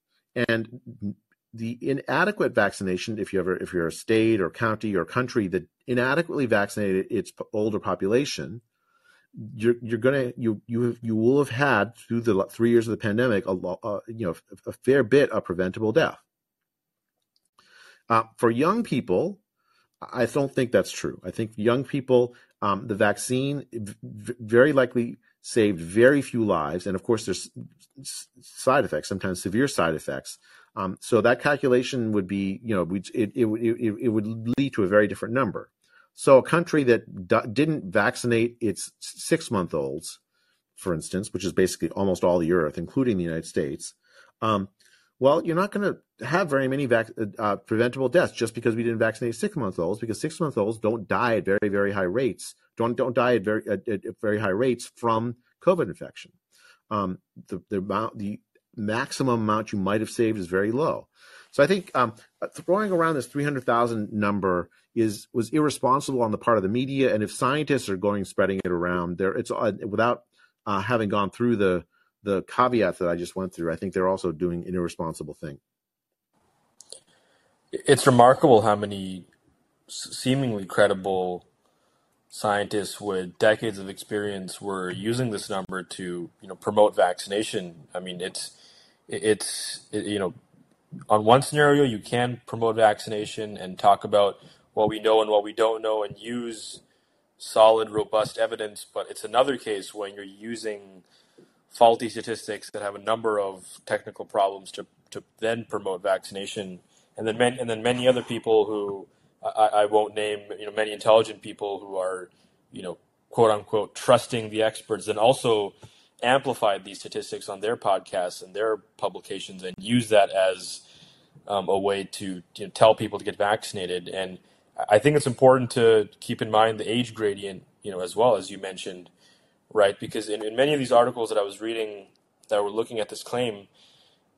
and the inadequate vaccination, if you ever if you're a state or county or country that inadequately vaccinated its older population, you're you're gonna you you you will have had through the three years of the pandemic a uh, you know a fair bit of preventable death. Uh, for young people, I don't think that's true. I think young people, um, the vaccine v- very likely saved very few lives, and of course, there's side effects, sometimes severe side effects. Um, so that calculation would be, you know, it, it, it, it would lead to a very different number. So a country that d- didn't vaccinate its six month olds, for instance, which is basically almost all the earth, including the United States, um, well, you're not going to have very many vac- uh, preventable deaths just because we didn't vaccinate six month olds, because six month olds don't die at very, very high rates, don't, don't die at very, at, at very high rates from COVID infection. Um, the, the amount, the maximum amount you might have saved is very low. So I think um, throwing around this 300,000 number is was irresponsible on the part of the media. And if scientists are going spreading it around, there it's uh, without uh, having gone through the the caveats that I just went through. I think they're also doing an irresponsible thing. It's remarkable how many seemingly credible scientists with decades of experience were using this number to you know promote vaccination. I mean, it's it's it, you know on one scenario, you can promote vaccination and talk about what we know and what we don't know and use solid, robust evidence, but it's another case when you're using faulty statistics that have a number of technical problems to, to then promote vaccination. And then, many, and then many other people who I, I won't name, you know, many intelligent people who are, you know, quote unquote, trusting the experts and also amplified these statistics on their podcasts and their publications and use that as um, a way to you know, tell people to get vaccinated. And I think it's important to keep in mind the age gradient, you know, as well as you mentioned, right? Because in, in many of these articles that I was reading that were looking at this claim,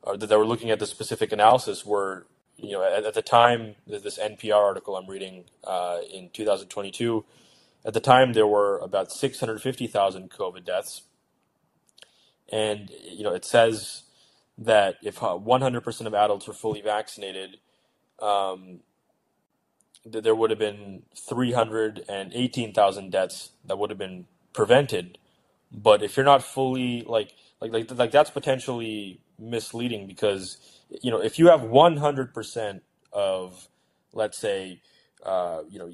or that were looking at the specific analysis, were you know at, at the time this NPR article I'm reading uh, in 2022, at the time there were about 650,000 COVID deaths, and you know it says that if 100% of adults were fully vaccinated, um, there would have been 318,000 deaths that would have been prevented. But if you're not fully like like like like that's potentially misleading because you know if you have 100% of let's say uh, you know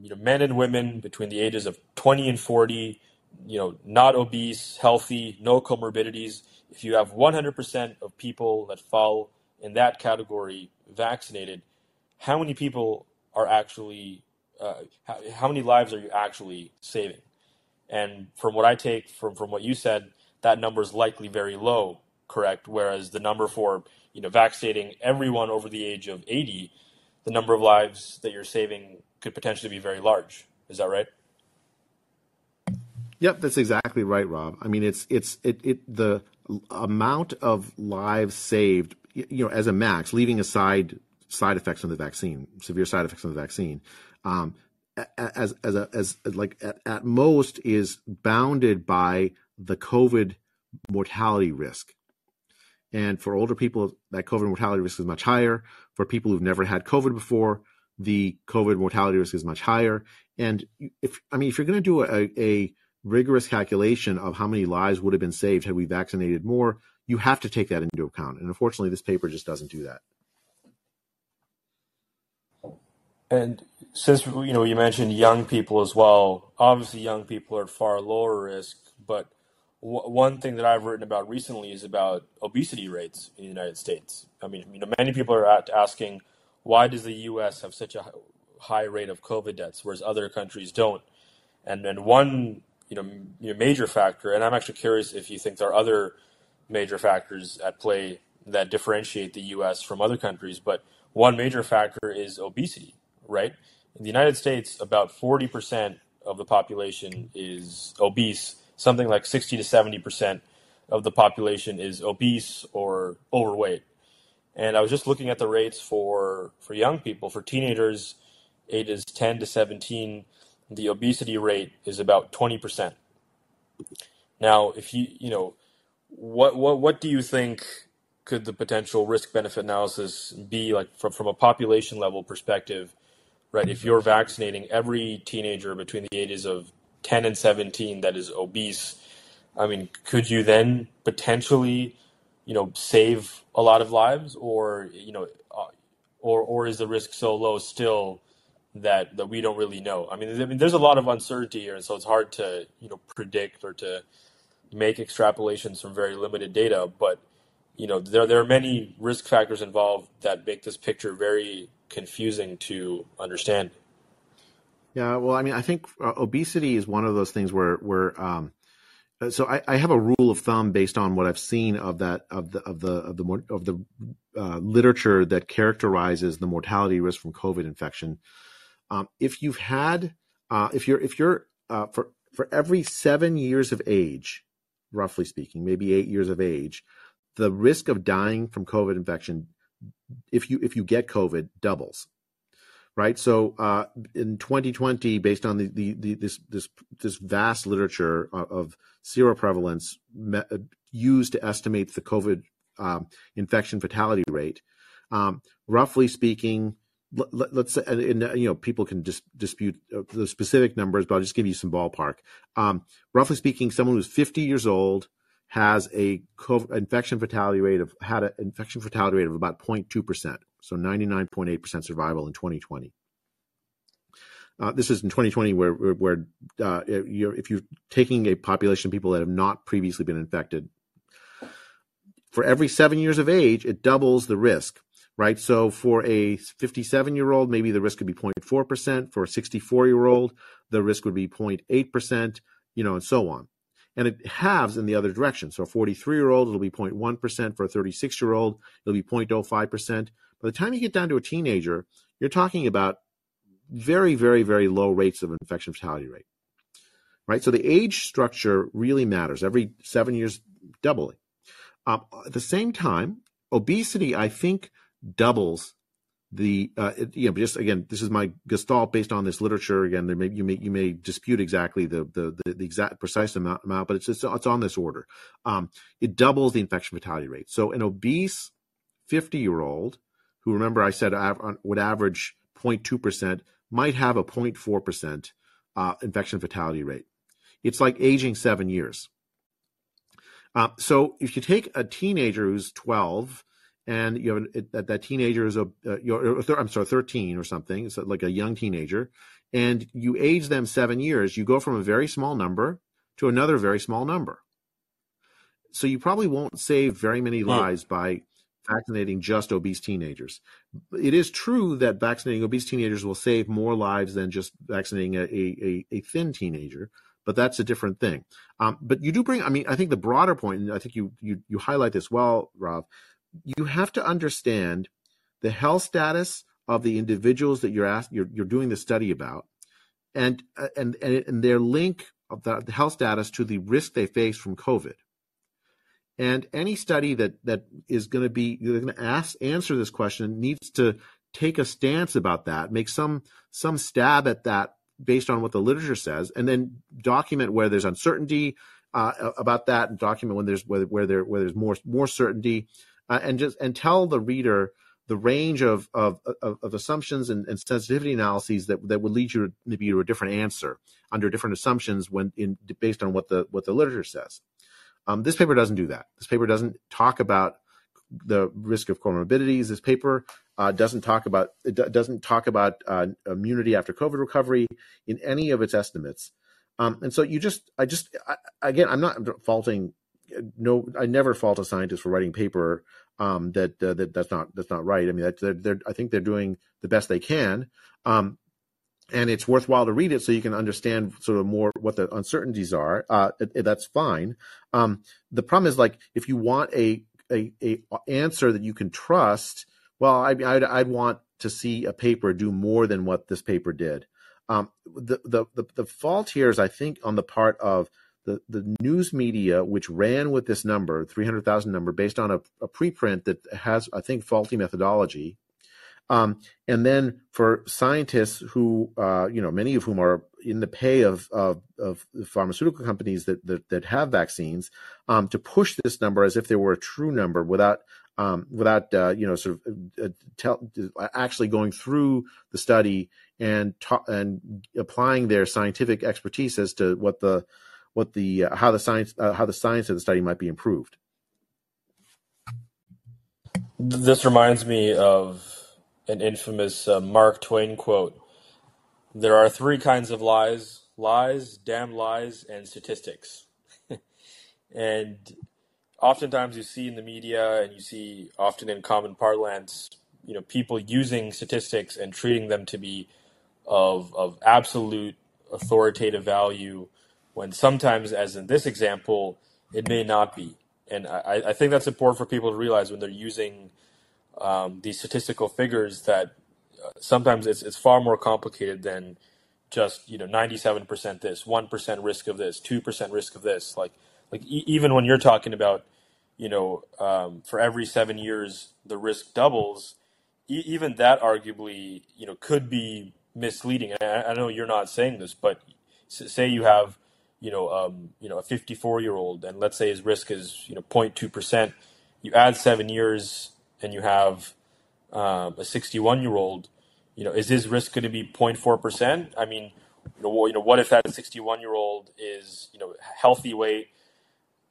you know men and women between the ages of 20 and 40 you know not obese healthy no comorbidities if you have 100% of people that fall in that category vaccinated how many people are actually uh, how, how many lives are you actually saving? And from what I take from from what you said, that number is likely very low, correct? Whereas the number for you know vaccinating everyone over the age of 80, the number of lives that you're saving could potentially be very large. Is that right? Yep, that's exactly right, Rav. I mean, it's it's it, it the amount of lives saved, you know, as a max, leaving aside side effects from the vaccine, severe side effects from the vaccine, um, as as a, as like at, at most is bounded by the COVID mortality risk. And for older people, that COVID mortality risk is much higher. For people who've never had COVID before, the COVID mortality risk is much higher. And if I mean, if you're going to do a, a rigorous calculation of how many lives would have been saved had we vaccinated more, you have to take that into account. And unfortunately, this paper just doesn't do that. And since you know you mentioned young people as well, obviously young people are at far lower risk. But w- one thing that I've written about recently is about obesity rates in the United States. I mean, you know, many people are asking why does the U.S. have such a high rate of COVID deaths, whereas other countries don't. And and one you know, major factor, and I'm actually curious if you think there are other major factors at play that differentiate the U.S. from other countries. But one major factor is obesity right? In the United States, about 40% of the population is obese, something like 60 to 70% of the population is obese or overweight. And I was just looking at the rates for, for young people, for teenagers ages 10 to 17, the obesity rate is about 20%. Now, if you, you know, what, what, what do you think could the potential risk benefit analysis be like from, from a population level perspective right? If you're vaccinating every teenager between the ages of 10 and 17 that is obese, I mean, could you then potentially, you know, save a lot of lives, or you know, uh, or or is the risk so low still that that we don't really know? I mean, I mean, there's a lot of uncertainty here, and so it's hard to you know predict or to make extrapolations from very limited data. But you know, there there are many risk factors involved that make this picture very confusing to understand. Yeah, well, I mean, I think uh, obesity is one of those things where where um, uh, so I, I, have a rule of thumb based on what I've seen of that of the of the of the of the uh, literature that characterizes the mortality risk from COVID infection. Um, if you've had uh, if you're if you're uh, for for every seven years of age, roughly speaking, maybe eight years of age, the risk of dying from COVID infection if you if you get COVID doubles, right? So uh, in 2020, based on the, the, the, this this this vast literature of, of seroprevalence me, uh, used to estimate the COVID um, infection fatality rate, um, roughly speaking, let, us say, and, and, you know, people can dis, dispute uh, the specific numbers, but I'll just give you some ballpark. Um, roughly speaking, someone who's 50 years old has a COVID infection fatality rate of had an infection fatality rate of about 0.2 percent, so 99.8 percent survival in 2020. uh, this is in 2020 where where uh, you're, if you're taking a population of people that have not previously been infected, for every seven years of age, it doubles the risk, right? So for a 57 year old, maybe the risk could be 0.4%. For a 64 year old, the risk would be 0.8%, you know, and so on. And it halves in the other direction. So a 43 year old, it'll be 0.1%. For a 36 year old, it'll be 0.05%. By the time you get down to a teenager, you're talking about very, very, very low rates of infection fatality rate. Right? So the age structure really matters. Every seven years, doubling. Um, at the same time, obesity, I think, doubles the uh, you know just again this is my gestalt based on this literature again there may you may you may dispute exactly the the the, the exact precise amount, amount but it's just, it's on this order um, it doubles the infection fatality rate so an obese 50 year old who remember I said would average 0.2% might have a 0.4% uh, infection fatality rate. It's like aging seven years. Uh, so if you take a teenager who's 12 and you have that, that teenager is a, uh, you're, I'm sorry, 13 or something, so like a young teenager, and you age them seven years, you go from a very small number to another very small number. So you probably won't save very many hmm. lives by vaccinating just obese teenagers. It is true that vaccinating obese teenagers will save more lives than just vaccinating a, a, a thin teenager, but that's a different thing. Um, but you do bring, I mean, I think the broader point, and I think you, you, you highlight this well, Rav, you have to understand the health status of the individuals that you're asked, you're, you're doing the study about, and, and, and their link of the, the health status to the risk they face from COVID. And any study that that is going to be going to ask answer this question needs to take a stance about that, make some some stab at that based on what the literature says, and then document where there's uncertainty uh, about that, and document when there's where, where there where there's more more certainty, uh, and just and tell the reader the range of of, of, of assumptions and, and, sensitivity analyses that, that would lead you to maybe to a different answer under different assumptions when in based on what the what the literature says. Um, this paper doesn't do that. This paper doesn't talk about the risk of comorbidities. This paper uh, doesn't talk about it doesn't talk about uh, immunity after COVID recovery in any of its estimates. Um, and so you just, I just, I, again, I'm not faulting. No, I never fault a scientist for writing paper um, that, uh, that that's not that's not right. I mean, they're, they're, I think they're doing the best they can. Um, and it's worthwhile to read it so you can understand sort of more what the uncertainties are. Uh, it, it, that's fine. Um, the problem is like if you want a, a, a answer that you can trust, well, I, I'd, I'd want to see a paper do more than what this paper did. Um, the, the, the the fault here is, I think, on the part of the, the news media, which ran with this number, 300,000 number, based on a, a preprint that has, I think, faulty methodology. Um, and then for scientists who, uh, you know, many of whom are in the pay of of, of pharmaceutical companies that that, that have vaccines, um, to push this number as if there were a true number without um, without uh, you know sort of uh, tell, actually going through the study and ta- and applying their scientific expertise as to what the what the uh, how the science uh, how the science of the study might be improved. This reminds me of an infamous uh, Mark Twain quote. There are three kinds of lies lies, damn lies, and statistics. and oftentimes you see in the media and you see often in common parlance, you know, people using statistics and treating them to be of, of absolute authoritative value when sometimes, as in this example, it may not be. And I, I think that's important for people to realize when they're using um, these statistical figures that uh, sometimes it's, it's far more complicated than just you know 97% this 1% risk of this 2% risk of this like like e- even when you're talking about you know um, for every seven years the risk doubles e- even that arguably you know could be misleading I, I know you're not saying this but say you have you know um, you know a 54 year old and let's say his risk is you know 0.2% you add seven years and you have um, a 61 year old, you know, is his risk going to be 0.4%? I mean, you know, you know, what if that 61 year old is, you know, healthy weight,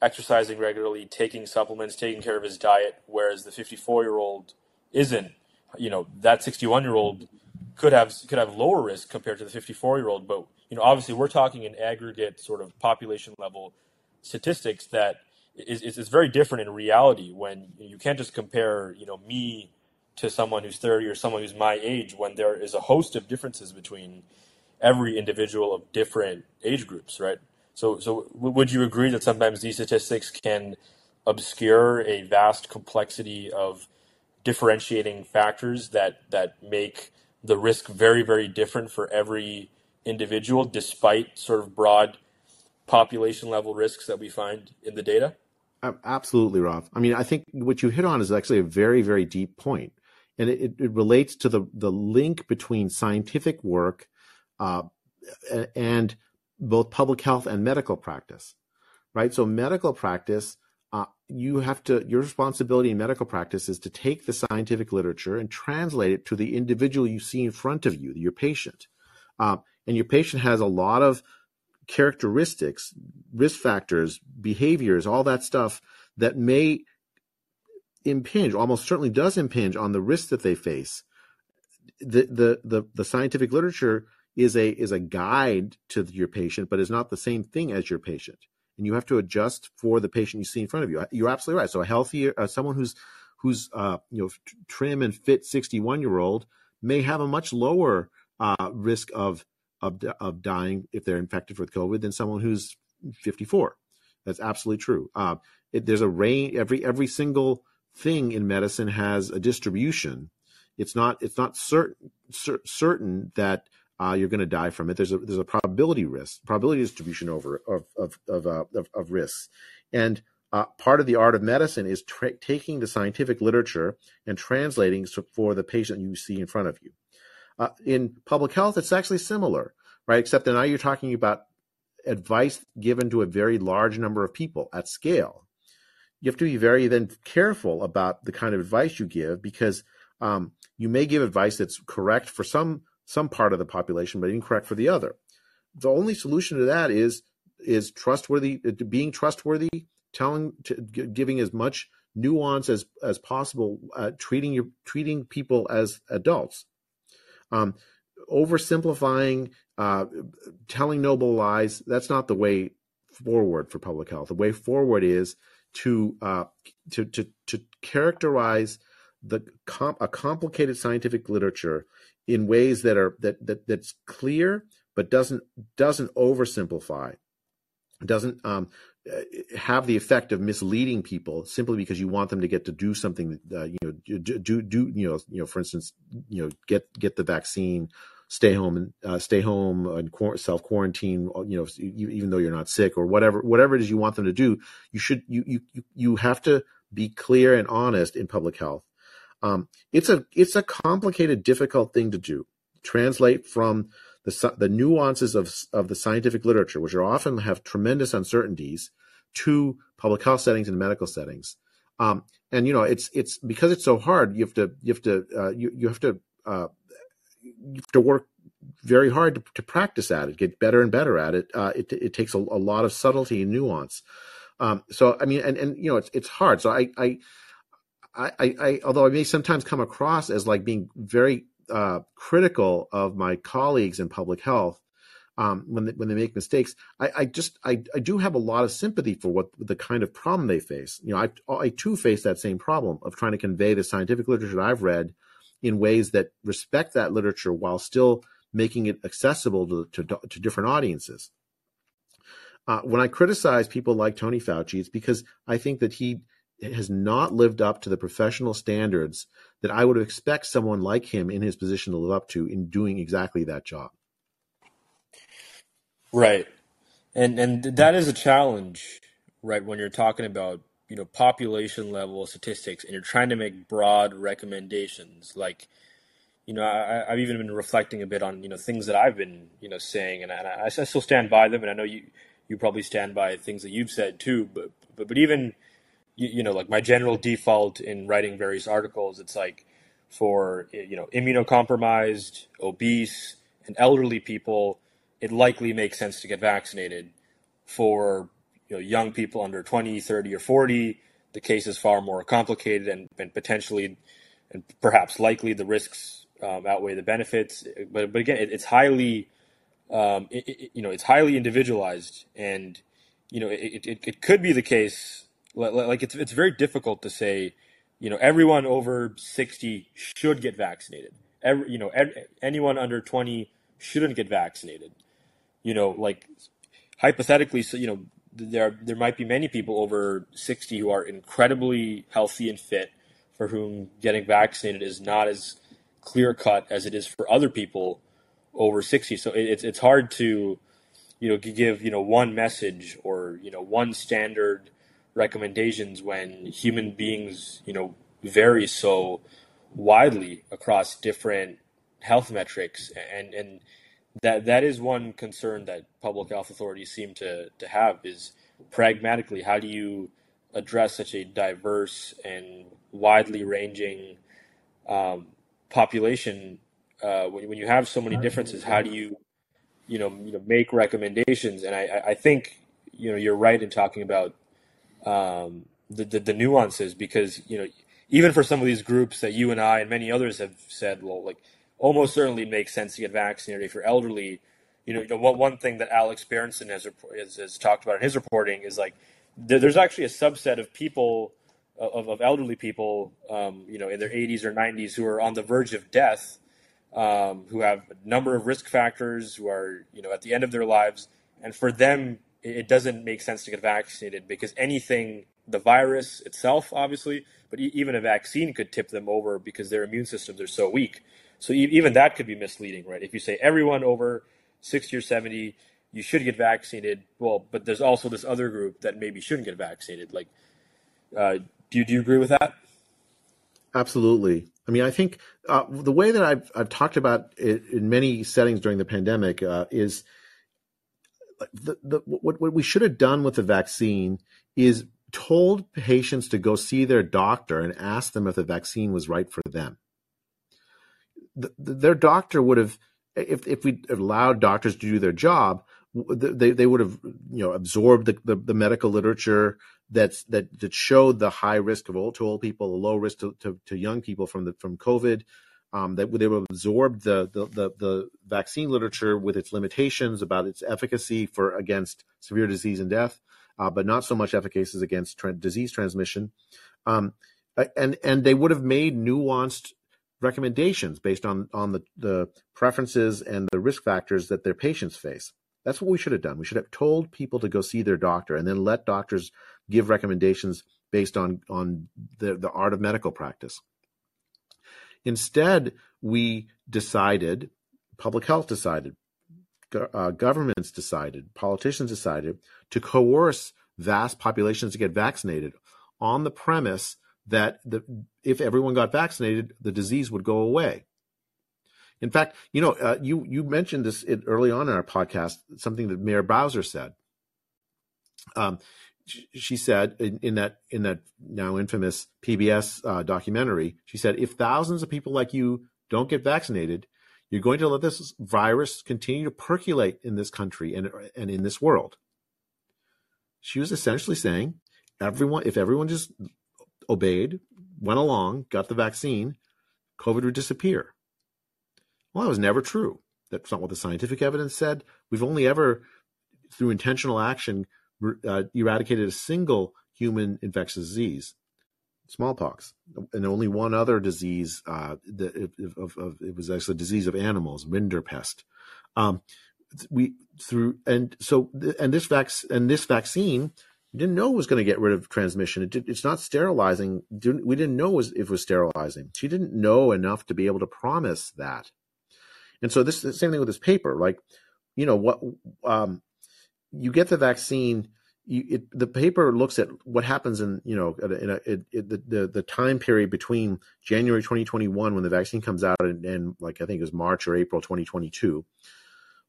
exercising regularly, taking supplements, taking care of his diet, whereas the 54 year old isn't? You know, that 61 year old could have could have lower risk compared to the 54 year old. But you know, obviously, we're talking in aggregate sort of population level statistics that is, is, is very different in reality. When you can't just compare, you know, me to someone who's 30 or someone who's my age, when there is a host of differences between every individual of different age groups, right? So, so would you agree that sometimes these statistics can obscure a vast complexity of differentiating factors that that make the risk very, very different for every individual, despite sort of broad population level risks that we find in the data? Absolutely, Rav. I mean, I think what you hit on is actually a very, very deep point, and it, it relates to the the link between scientific work uh, and both public health and medical practice, right? So, medical practice uh, you have to your responsibility in medical practice is to take the scientific literature and translate it to the individual you see in front of you your patient uh, and your patient has a lot of characteristics risk factors behaviors all that stuff that may impinge almost certainly does impinge on the risks that they face the, the the the scientific literature is a is a guide to your patient but is not the same thing as your patient and you have to adjust for the patient you see in front of you. You're absolutely right. So a healthier, uh, someone who's who's uh, you know trim and fit 61 year old may have a much lower uh, risk of, of of dying if they're infected with COVID than someone who's 54. That's absolutely true. Uh, it, there's a range. Every every single thing in medicine has a distribution. It's not it's not certain cer- certain that uh, you're going to die from it. There's a there's a probability risk, probability distribution over of of of, uh, of, of risks, and uh, part of the art of medicine is tra- taking the scientific literature and translating for the patient you see in front of you. Uh, in public health, it's actually similar, right? Except that now you're talking about advice given to a very large number of people at scale. You have to be very then careful about the kind of advice you give because um, you may give advice that's correct for some some part of the population, but incorrect for the other. The only solution to that is is trustworthy, uh, being trustworthy, telling, giving as much nuance as as possible, uh, treating your treating people as adults. Um, oversimplifying, uh, telling noble lies. That's not the way forward for public health. The way forward is to uh, to to to characterize the com- a complicated scientific literature in ways that are that, that that's clear but doesn't doesn't oversimplify doesn't um, have the effect of misleading people simply because you want them to get to do something uh, you know do do you know you know for instance you know get get the vaccine stay home and uh, stay home and self quarantine you know even though you're not sick or whatever whatever it is you want them to do you should you you you have to be clear and honest in public health um, it's a it's a complicated, difficult thing to do. Translate from the the nuances of of the scientific literature, which are often have tremendous uncertainties, to public health settings and medical settings. Um, and you know, it's it's because it's so hard. You have to you have to uh, you you have to uh, you have to work very hard to, to, practice at it, get better and better at it. Uh, it, it takes a, a, lot of subtlety and nuance. Um, so I mean, and and you know, it's it's hard. So I I I, I, although I may sometimes come across as like being very uh, critical of my colleagues in public health um, when they, when they make mistakes, I, I just I, I do have a lot of sympathy for what the kind of problem they face. You know, I I too face that same problem of trying to convey the scientific literature that I've read in ways that respect that literature while still making it accessible to to, to different audiences. Uh, when I criticize people like Tony Fauci, it's because I think that he has not lived up to the professional standards that I would expect someone like him in his position to live up to in doing exactly that job. Right. And and that is a challenge, right, when you're talking about, you know, population level statistics and you're trying to make broad recommendations like you know, I, have even been reflecting a bit on you know things that I've been you know saying, and, I, I still stand by them, and I know you you probably stand by things that you've said too. But but but even you, you know, like my general default in writing various articles, it's like for you know immunocompromised, obese, and elderly people, it likely makes sense to get vaccinated. For you know young people under 20, 30, or 40, the case is far more complicated and, and potentially and perhaps likely the risks um, outweigh the benefits. But but again, it, it's highly um, it, it, you know it's highly individualized, and you know it, it, it could be the case like it's it's very difficult to say you know everyone over 60 should get vaccinated. Every, you know anyone under 20 shouldn't get vaccinated. You know like hypothetically so you know there there might be many people over 60 who are incredibly healthy and fit for whom getting vaccinated is not as clear cut as it is for other people over 60 so it, it's it's hard to you know give you know one message or you know one standard recommendations when human beings you know vary so widely across different health metrics. And and that that is one concern that public health authorities seem to to have is pragmatically how do you address such a diverse and widely ranging um, population uh, when, when you have so many differences how do you you know you know make recommendations? And I, I think you know you're right in talking about um, the, the, the nuances because you know even for some of these groups that you and I and many others have said well like almost certainly makes sense to get vaccinated if you're elderly you know, you know one, one thing that Alex Berenson has, has, has talked about in his reporting is like there, there's actually a subset of people of, of elderly people, um, you know, in their 80s or 90s who are on the verge of death, um, who have a number of risk factors, who are, you know, at the end of their lives. And for them, it doesn't make sense to get vaccinated because anything, the virus itself, obviously, but even a vaccine could tip them over because their immune systems are so weak. So even that could be misleading, right? If you say everyone over 60 or 70, you should get vaccinated. Well, but there's also this other group that maybe shouldn't get vaccinated. Like, uh, do you, do you agree with that? Absolutely. I mean, I think uh, the way that I've, I've talked about it in many settings during the pandemic uh, is the, the, what, what we should have done with the vaccine is told patients to go see their doctor and ask them if the vaccine was right for them. The, the, their doctor would have if if we allowed doctors to do their job, they they would have you know absorbed the, the, the, medical literature that's that that showed the high risk of old to old people, the low risk to, to, to young people from the from COVID. Um, that they would have absorbed the, the, the the vaccine literature with its limitations about its efficacy for against severe disease and death, uh, but not so much efficacious against tra- disease transmission. Um, and and they would have made nuanced recommendations based on on the, the preferences and the risk factors that their patients face. That's what we should have done. We should have told people to go see their doctor and then let doctors give recommendations based on on the, the art of medical practice. Instead, we decided, public health decided, uh, governments decided, politicians decided to coerce vast populations to get vaccinated on the premise that the, if everyone got vaccinated, the disease would go away. In fact, you know, uh, you you mentioned this early on in our podcast, something that Mayor Bowser said. Um, she said in, in, that in that now infamous PBS uh, documentary, she said, if thousands of people like you don't get vaccinated, you're going to let this virus continue to percolate in this country and and in this world. She was essentially saying, everyone, if everyone just obeyed, went along, got the vaccine, COVID would disappear. Well, that was never true. That's not what the scientific evidence said. We've only ever, through intentional action, uh, eradicated a single human infectious disease, smallpox, and only one other disease. Uh, that of, of, it was actually a disease of animals, rinderpest. Um, we through and so and this vac and this vaccine didn't know it was going to get rid of transmission. It did, it's not sterilizing. We didn't know was, it was sterilizing. She didn't know enough to be able to promise that. And so this the same thing with this paper. Like, you know what? Um, you get the vaccine. You, it, the paper looks at what happens in you know in a, it, it, the, the the time period between January 2021 when the vaccine comes out and, and like I think it was March or April 2022.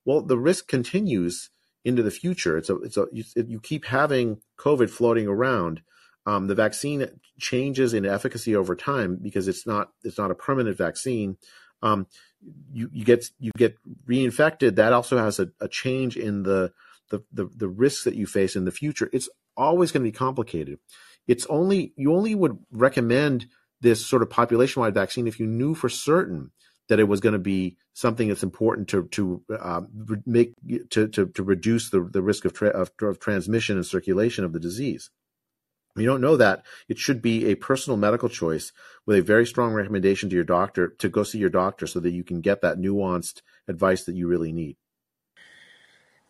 Well, the risk continues into the future. It's a, it's a, you, you keep having COVID floating around. Um, the vaccine changes in efficacy over time because it's not, it's not a permanent vaccine. Um, you, you get, you get reinfected. That also has a, a change in the, the, the, the risks that you face in the future. It's always going to be complicated. It's only, you only would recommend this sort of population wide vaccine if you knew for certain that it was going to be something that's important to to uh, make to, to to reduce the the risk of, tra- of, of transmission and circulation of the disease. You don't know that it should be a personal medical choice with a very strong recommendation to your doctor to go see your doctor so that you can get that nuanced advice that you really need.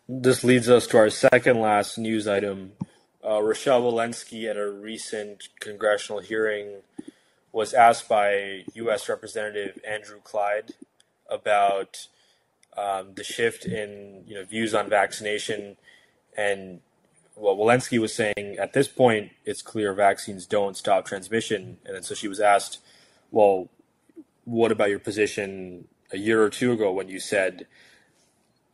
This leads us to our second last news item. Uh, Rochelle Walensky at a recent congressional hearing was asked by U.S. Representative Andrew Clyde about um, the shift in you know views on vaccination, and well, Walensky was saying at this point it's clear vaccines don't stop transmission, and so she was asked, well, what about your position a year or two ago when you said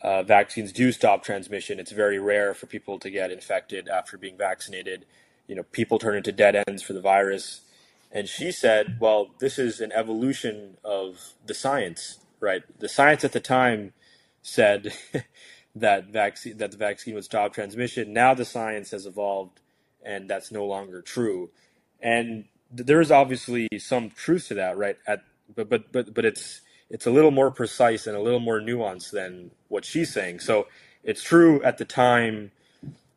uh, vaccines do stop transmission. It's very rare for people to get infected after being vaccinated. You know, people turn into dead ends for the virus. And she said, well, this is an evolution of the science, right? The science at the time said that vaccine that the vaccine would stop transmission. Now the science has evolved, and that's no longer true. And there is obviously some truth to that, right? At but but but but it's it's a little more precise and a little more nuanced than what she's saying. So it's true at the time,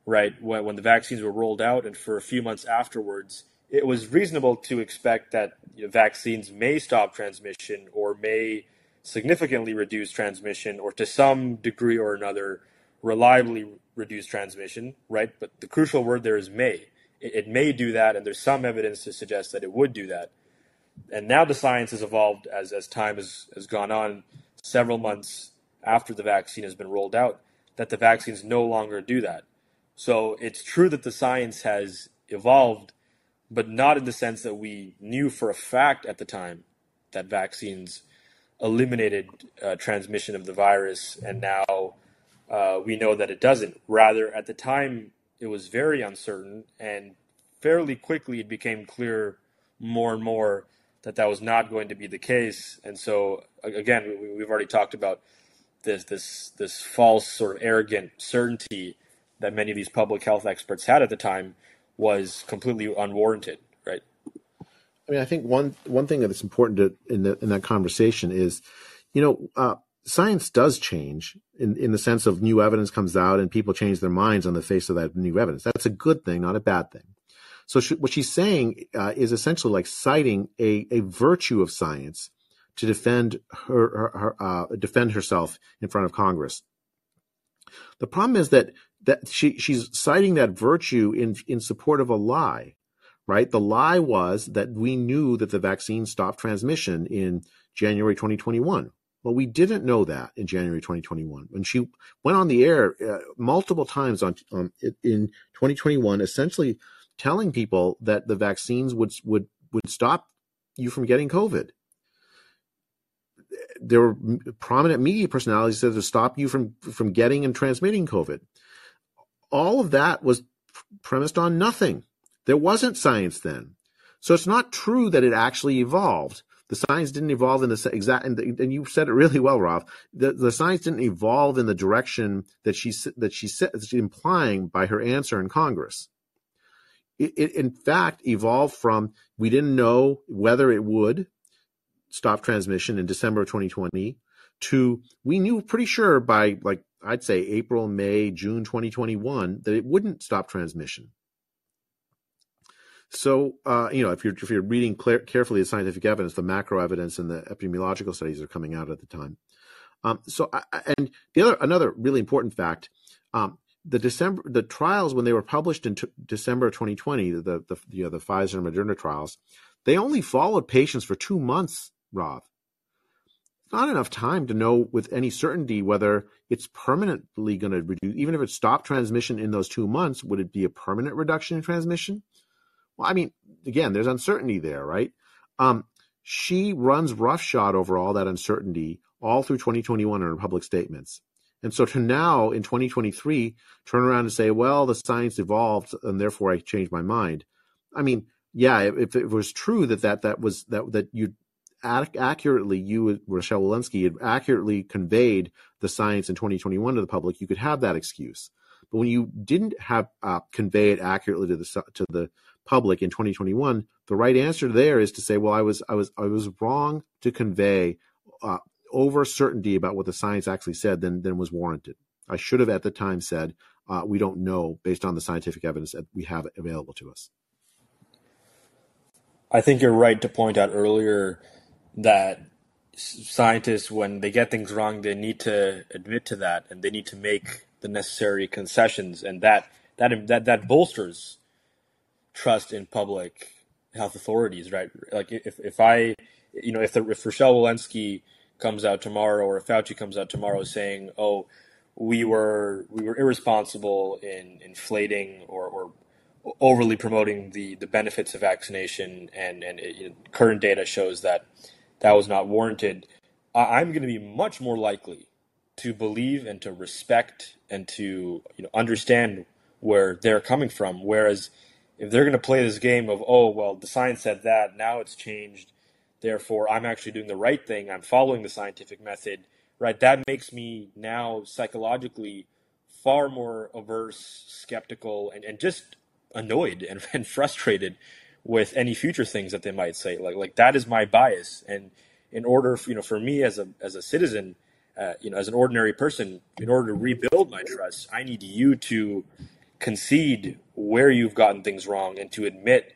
right, when, when the vaccines were rolled out, and for a few months afterwards, it was reasonable to expect that you know, vaccines may stop transmission or may significantly reduce transmission or to some degree or another reliably reduce transmission, right? But the crucial word there is may. It, it may do that, and there's some evidence to suggest that it would do that and now the science has evolved as, as time has, has gone on several months after the vaccine has been rolled out that the vaccines no longer do that. So it's true that the science has evolved, but not in the sense that we knew for a fact at the time that vaccines eliminated uh, transmission of the virus, and now uh, we know that it doesn't. Rather, at the time, it was very uncertain, and fairly quickly it became clear more and more that that was not going to be the case. And so again, we, we've already talked about this this this false sort of arrogant certainty that many of these public health experts had at the time was completely unwarranted, right? I mean, I think one one thing that's important to, in the, in that conversation is, you know, uh, science does change in in the sense of new evidence comes out and people change their minds on the face of that new evidence. That's a good thing, not a bad thing. So she, what she's saying uh, is essentially like citing a, a virtue of science to defend her, her, her uh, defend herself in front of Congress. The problem is that that she she's citing that virtue in in support of a lie, right? The lie was that we knew that the vaccine stopped transmission in January 2021. Well, we didn't know that in January 2021. And she went on the air uh, multiple times on, on in 2021, essentially telling people that the vaccines would would would stop you from getting COVID. There were prominent media personalities that to stop you from from getting and transmitting COVID. All of that was premised on nothing. There wasn't science then, so it's not true that it actually evolved. The science didn't evolve in the exact, and, and you said it really well, Rav. The, the science didn't evolve in the direction that she that she said, implying by her answer in Congress it, it in fact evolved from we didn't know whether it would stop transmission in December of 2020 to we knew pretty sure by like I'd say April, May, June 2021 that it wouldn't stop transmission. So uh, you know if you're if you're reading clear, carefully the scientific evidence, the macro evidence and the epidemiological studies are coming out at the time. Um, so and the other another really important fact. Um, the December the trials when they were published in t- December 2020, the the you know, the Pfizer and Moderna trials, they only followed patients for two months. Rav, not enough time to know with any certainty whether it's permanently going to reduce. Even if it stopped transmission in those two months, would it be a permanent reduction in transmission? Well, I mean, again, there's uncertainty there, right? Um, she runs roughshod over all that uncertainty all through 2021 in her public statements. And so to now in 2023 turn around and say, well, the science evolved and therefore I changed my mind. I mean, yeah, if it was true that that, that was that, that you accurately, you, Rochelle Walensky, had accurately conveyed the science in 2021 to the public, you could have that excuse. But when you didn't have uh, convey it accurately to the to the public in 2021, the right answer there is to say, well, I was I was I was wrong to convey uh, over certainty about what the science actually said than than was warranted. I should have at the time said uh, we don't know based on the scientific evidence that we have available to us. I think you're right to point out earlier that scientists, when they get things wrong, they need to admit to that and they need to make the necessary concessions, and that that that that bolsters trust in public health authorities, right? Like if if I, you know, if the if Rochelle Walensky comes out tomorrow or if Fauci comes out tomorrow saying, "Oh, we were we were irresponsible in inflating or, or overly promoting the, the benefits of vaccination, and and it, you know, current data shows that that was not warranted. I'm going to be much more likely to believe and to respect and to you know understand where they're coming from. Whereas if they're going to play this game of oh well the science said that now it's changed, therefore I'm actually doing the right thing. I'm following the scientific method right? That makes me now psychologically far more averse, skeptical, and, and just annoyed and, and frustrated with any future things that they might say. Like like that is my bias, and in order, you know, for me as a as a citizen, uh, you know, as an ordinary person, in order to rebuild my trust, I need you to concede where you've gotten things wrong and to admit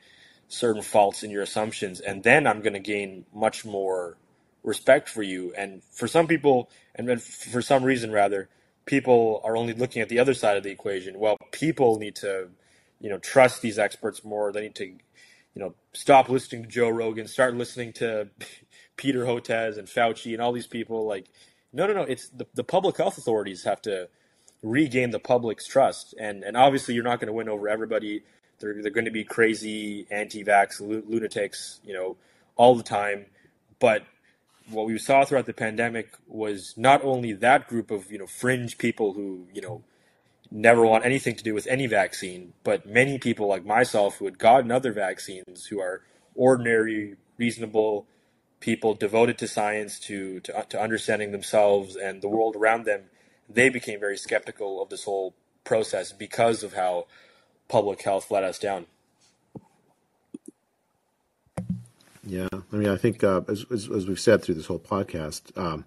certain faults in your assumptions, and then I'm going to gain much more respect for you. And for some people, and for some reason rather, people are only looking at the other side of the equation. Well, people need to, you know, trust these experts more. They need to, you know, stop listening to Joe Rogan, start listening to Peter Hotez and Fauci and all these people. Like, no, no, no. It's the, the public health authorities have to regain the public's trust. And and obviously, you're not going to win over everybody. They're they're going to be crazy anti-vax lunatics, you know, all the time. But what we saw throughout the pandemic was not only that group of you know fringe people who you know never want anything to do with any vaccine, but many people like myself who had gotten other vaccines, who are ordinary, reasonable people devoted to science, to, to, to understanding themselves and the world around them, they became very skeptical of this whole process because of how public health let us down. Yeah, I mean, I think uh, as, as, as we've said through this whole podcast, um,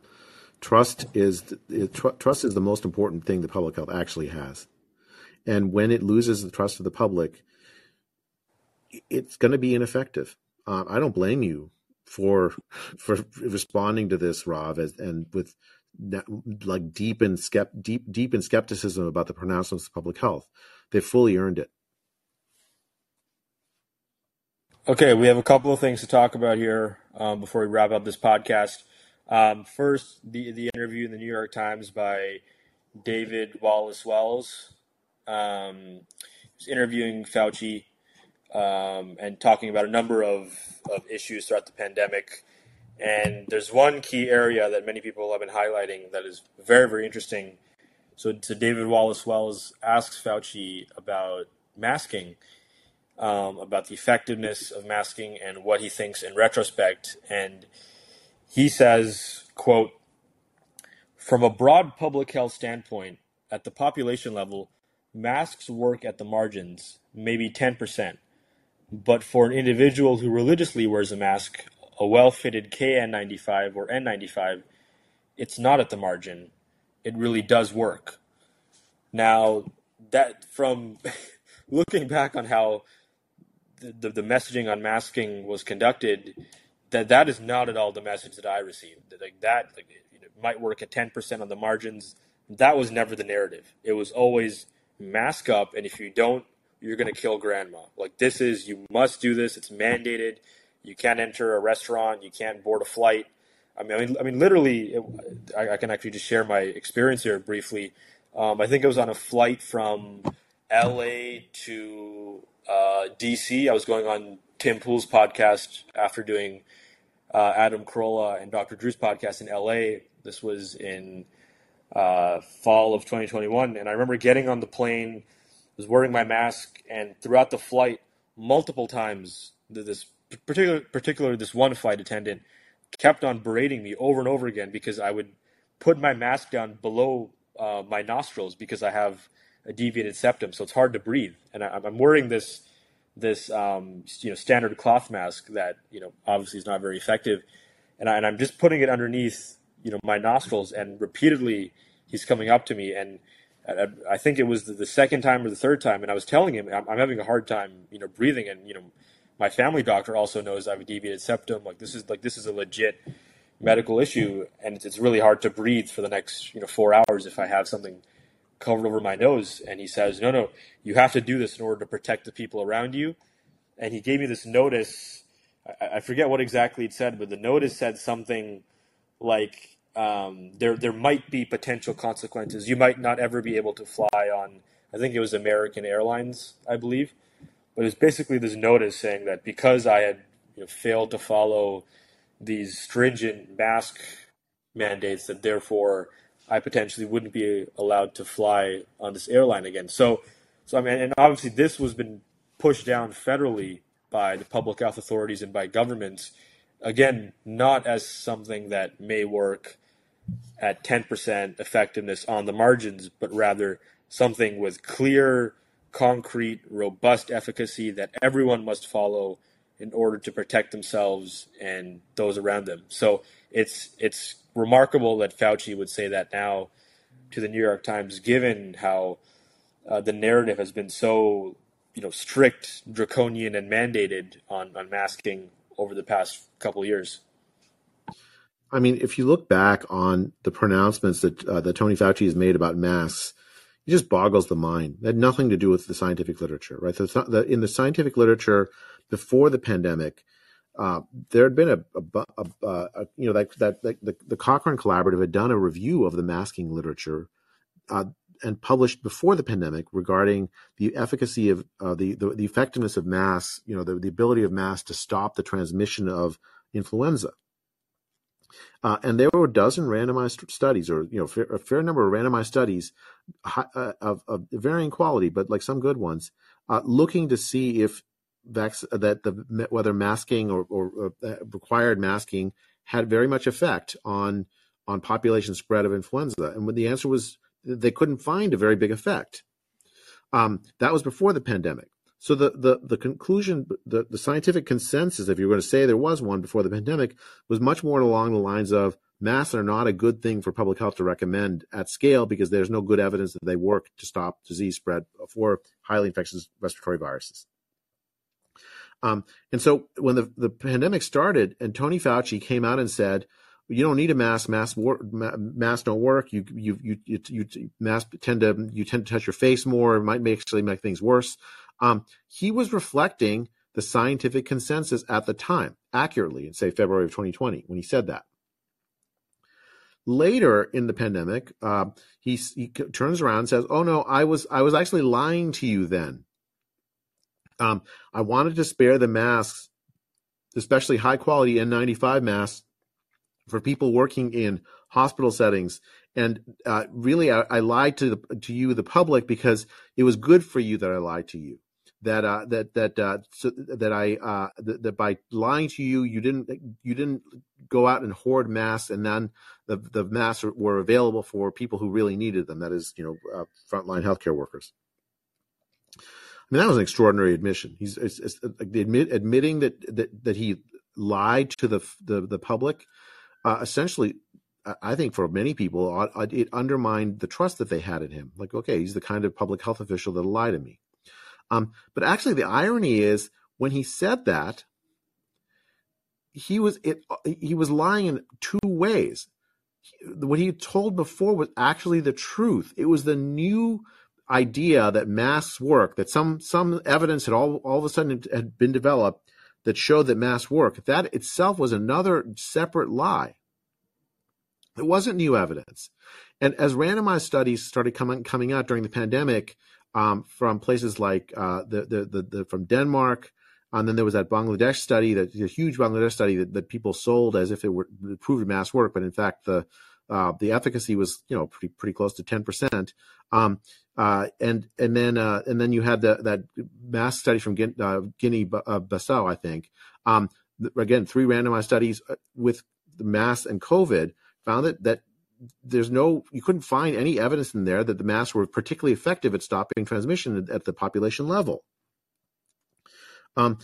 trust is tr- trust is the most important thing the public health actually has, and when it loses the trust of the public, it's going to be ineffective. Uh, I don't blame you for for responding to this, Rav, as, and with like deep in deep deep in skepticism about the pronouncements of public health. They fully earned it. Okay, we have a couple of things to talk about here um, before we wrap up this podcast. Um, first, the the interview in the New York Times by David Wallace Wells. Um, he's interviewing Fauci um, and talking about a number of, of issues throughout the pandemic. And there's one key area that many people have been highlighting that is very, very interesting. So, David Wallace Wells asks Fauci about masking um, about the effectiveness of masking and what he thinks in retrospect. And he says, quote, from a broad public health standpoint, at the population level, masks work at the margins, maybe 10%. But for an individual who religiously wears a mask, a well fitted KN95 or N95, it's not at the margin. It really does work. Now, that from looking back on how the, the messaging on masking was conducted, that that is not at all the message that I received. Like that, like, it might work at ten percent on the margins. That was never the narrative. It was always mask up, and if you don't, you're to kill grandma. Like this is, you must do this. It's mandated. You can't enter a restaurant. You can't board a flight. I mean, I mean, I literally, it, I, I, can actually just share my experience here briefly. Um, I think it was on a flight from L.A. to uh, DC. I was going on Tim Pool's podcast after doing uh, Adam Carolla and Dr. Drew's podcast in LA. This was in uh, fall of 2021. And I remember getting on the plane, was wearing my mask, and throughout the flight, multiple times, this particular, particular this one flight attendant kept on berating me over and over again because I would put my mask down below uh, my nostrils because I have a deviated septum, so it's hard to breathe. And I, am wearing this this um, you know standard cloth mask that you know obviously is not very effective. and, I, and I'm just putting it underneath you know my nostrils, and repeatedly he's coming up to me, and I, think it was the second time or the third time, and I was telling him I'm, I'm having a hard time you know breathing, and you know my family doctor also knows I have a deviated septum. Like this is like this is a legit medical issue, and it's, it's really hard to breathe for the next you know four hours if I have something covered over my nose. And he says, no, no, you have to do this in order to protect the people around you. And he gave me this notice. I, I forget what exactly it said, but the notice said something like um, there there might be potential consequences. You might not ever be able to fly on. I think it was American Airlines, I believe. But it's basically this notice saying that because I had you know, failed to follow these stringent mask mandates, that therefore I potentially wouldn't be allowed to fly on this airline again. So, so I mean, and obviously this was been pushed down federally by the public health authorities and by governments. Again, not as something that may work at 10% effectiveness on the margins, but rather something with clear, concrete, robust efficacy that everyone must follow in order to protect themselves and those around them. So it's it's remarkable that Fauci would say that now to the New York Times, given how uh, the narrative has been so you know strict, draconian, and mandated on on masking over the past couple years. I mean, if you look back on the pronouncements that uh, that Tony Fauci has made about masks, it just boggles the mind. It had nothing to do with the scientific literature, right? The, the, in the scientific literature before the pandemic, uh, there had been a, a, a, a, you know that that, that the, the, Cochrane Collaborative had done a review of the masking literature uh, and published before the pandemic regarding the efficacy of uh, the, the, the effectiveness of masks, you know, the, the ability of masks to stop the transmission of influenza. Uh, and there were a dozen randomized studies, or you know, a fair number of randomized studies uh, of, of, varying quality, but like some good ones, uh, looking to see if vac- that the whether masking or, or uh, required masking had very much effect on on population spread of influenza, and when the answer was they couldn't find a very big effect. Um, that was before the pandemic. So the the the conclusion, the, the scientific consensus, if you're going to say there was one before the pandemic, was much more along the lines of masks are not a good thing for public health to recommend at scale because there's no good evidence that they work to stop disease spread for highly infectious respiratory viruses. Um, and so when the, the pandemic started and Tony Fauci came out and said, you don't need a mask. Masks work. Masks don't work. You you you you, you masks tend to you tend to touch your face more. It might actually make things worse. Um, he was reflecting the scientific consensus at the time accurately in say February of 2020 when he said that. Later in the pandemic, uh, he, he turns around and says, "Oh no, I was I was actually lying to you then. Um, I wanted to spare the masks, especially high quality N95 masks, for people working in hospital settings. And uh, really, I, I lied to the, to you, the public, because it was good for you that I lied to you. That uh, that that uh, so that I uh, that, that, by lying to you, you didn't you didn't go out and hoard masks, and then the the masks were available for people who really needed them. That is, you know, uh, frontline healthcare workers. I mean, that was an extraordinary admission. He's it's, it's, admit, admitting that, that that he lied to the the, the public. Uh, essentially, I think for many people, it undermined the trust that they had in him. Like, okay, he's the kind of public health official that'll lie to me. Um, but actually, the irony is when he said that, he was it. He was lying in two ways. What he told before was actually the truth. It was the new idea that masks work, that some some evidence had all all of a sudden had been developed that showed that masks work, that itself was another separate lie. It wasn't new evidence. And as randomized studies started coming coming out during the pandemic um, from places like uh, the, the, the, the, from Denmark, and then there was that Bangladesh study, that a huge Bangladesh study that, that people sold as if it were proved mass work, but in fact the uh, the efficacy was you know pretty pretty close to ten percent. Um, uh, and and then uh, and then you had the, that mass study from uh, Guinea uh, Bissau, I think. Um, again, three randomized studies uh, with the mass and COVID found that that there's no you couldn't find any evidence in there that the masks were particularly effective at stopping transmission at the population level. Um,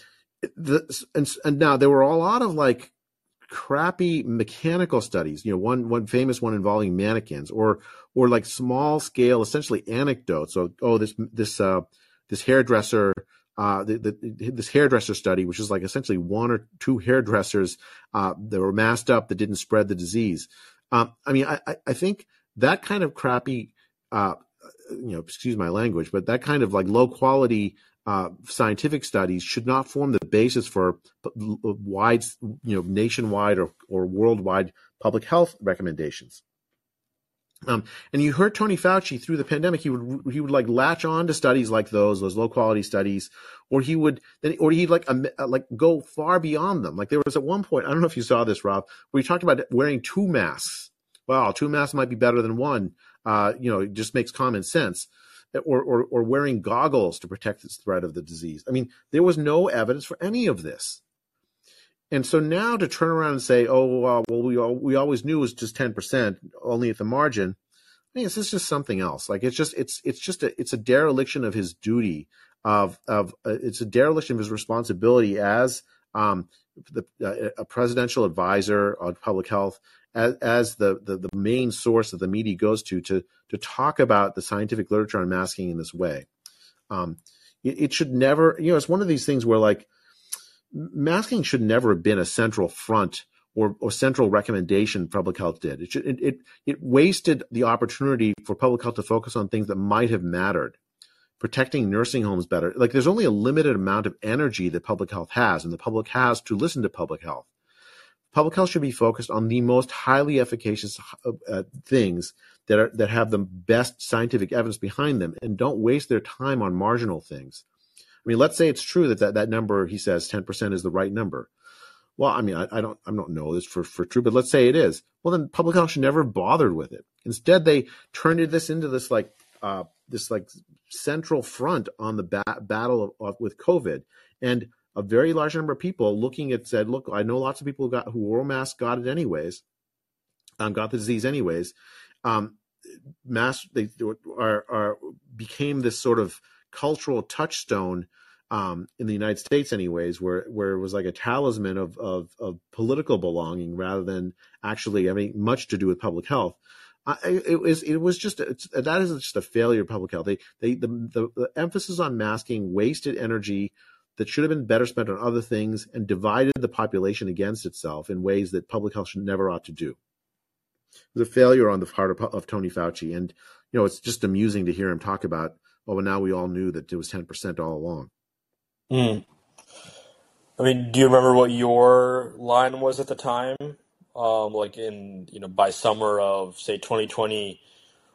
the, and, and now there were a lot of like crappy mechanical studies. You know, one one famous one involving mannequins, or or like small scale, essentially anecdotes. So, oh, this this uh, this hairdresser. Uh, the, the, this hairdresser study, which is like essentially one or two hairdressers uh, that were masked up that didn't spread the disease. Um, I mean, I, I think that kind of crappy, uh, you know, excuse my language, but that kind of like low quality uh, scientific studies should not form the basis for wide, you know, nationwide or, or worldwide public health recommendations. Um, and you heard Tony Fauci through the pandemic, he would he would like latch on to studies like those, those low quality studies, or he would then, or he'd like um, like go far beyond them. Like there was at one point, I don't know if you saw this, Rav, where he talked about wearing two masks. Well, two masks might be better than one. Uh, you know, it just makes common sense or, or, or wearing goggles to protect the spread of the disease. I mean, there was no evidence for any of this. And so now to turn around and say, oh, uh, well, we, we always knew it was just 10%, only at the margin. I mean, it's just something else. Like it's just, it's, it's just a, it's a dereliction of his duty of, of, uh, it's a dereliction of his responsibility as, um, the, uh, a presidential advisor on public health as, as the, the, the main source that the media goes to to to talk about the scientific literature on masking in this way. Um, it, it, should never, you know, it's one of these things where like masking should never have been a central front or, or central recommendation public health did. It, should, it, it, it wasted the opportunity for public health to focus on things that might have mattered. Protecting nursing homes better. Like there's only a limited amount of energy that public health has, and the public has to listen to public health public health should be focused on the most highly efficacious uh, things that are that have the best scientific evidence behind them and don't waste their time on marginal things. I mean, let's say it's true that that, that number he says 10% is the right number. Well, I mean, I, I don't I don't know this for, for true, but let's say it is. Well, then public health should never bothered with it. Instead, they turned this into this like uh, this like central front on the ba- battle of, of, with COVID. And a very large number of people looking at said, look, I know lots of people who got who wore masks got it anyways, um, got the disease anyways. Um, they are, are became this sort of cultural touchstone um, in the United States, anyways, where where it was like a talisman of, of of political belonging rather than actually having much to do with public health. I, it was it was just that is just a failure of public health. They they the, the, the emphasis on masking wasted energy that should have been better spent on other things and divided the population against itself in ways that public health should never ought to do. It was a failure on the part of, of Tony Fauci. And, you know, it's just amusing to hear him talk about, oh, well, now we all knew that it was 10% all along. Mm. I mean, do you remember what your line was at the time? Um, like in, you know, by summer of, say, 2020,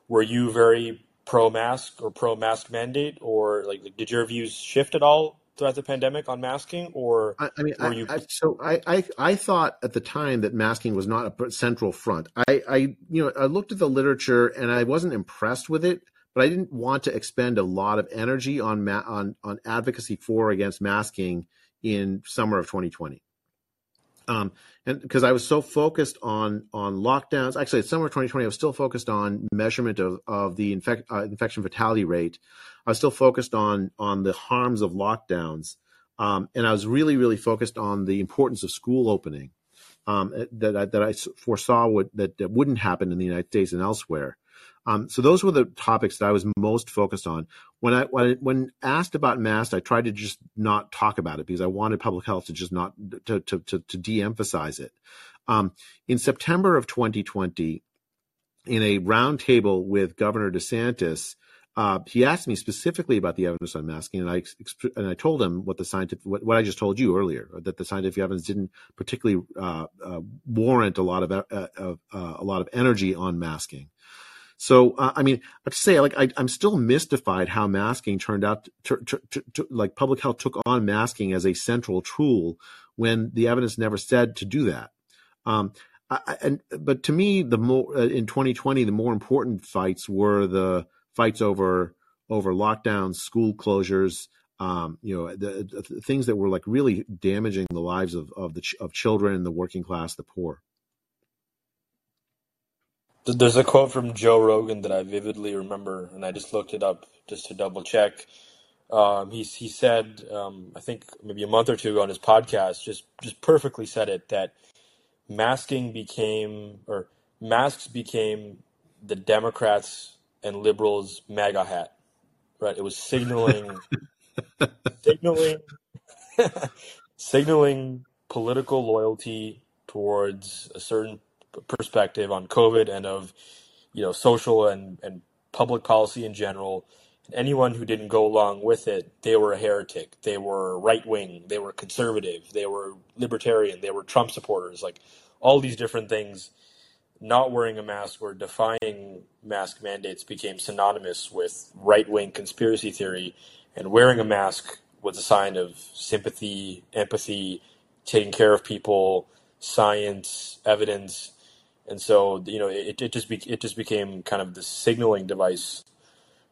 were you very pro mask or pro mask mandate, or like, did your views shift at all throughout the pandemic on masking, or I, I mean, I, you... I, so I, I I thought at the time that masking was not a central front. I, I you know I looked at the literature and I wasn't impressed with it, but I didn't want to expend a lot of energy on ma- on on advocacy for or against masking in summer of 2020. Um, and because I was so focused on on lockdowns, actually, it's summer of 2020, I was still focused on measurement of of the infect, uh, infection fatality rate. I was still focused on on the harms of lockdowns, um, and I was really really focused on the importance of school opening um, that I, that I foresaw would that, that wouldn't happen in the United States and elsewhere. Um, so those were the topics that I was most focused on. When I when, when asked about masks, I tried to just not talk about it because I wanted public health to just not to to to, to de-emphasize it. Um, in September of 2020, in a roundtable with Governor DeSantis, uh, he asked me specifically about the evidence on masking, and I and I told him what the scientific what, what I just told you earlier that the scientific evidence didn't particularly uh, uh, warrant a lot of uh, uh, a lot of energy on masking. So, uh, I mean, I have to say, like, I, am still mystified how masking turned out, to, to, to, to, like, public health took on masking as a central tool when the evidence never said to do that. Um, I, and but to me, the more uh, in 2020, the more important fights were the fights over over lockdowns, school closures, um, you know, the, the, things that were like really damaging the lives of of the of children, the working class, the poor. There's a quote from Joe Rogan that I vividly remember, and I just looked it up just to double check. Um, he he said, um, I think maybe a month or two ago on his podcast, just just perfectly said it that masking became or masks became the Democrats and liberals MAGA hat, right? It was signaling, signaling, signaling political loyalty towards a certain perspective on COVID and of, you know, social and, and public policy in general. Anyone who didn't go along with it, they were a heretic. They were right wing. They were conservative. They were libertarian. They were Trump supporters. Like all these different things not wearing a mask or defying mask mandates became synonymous with right wing conspiracy theory, and wearing a mask was a sign of sympathy, empathy, taking care of people, science, evidence. And so, you know, it, it just be, it just became kind of the signaling device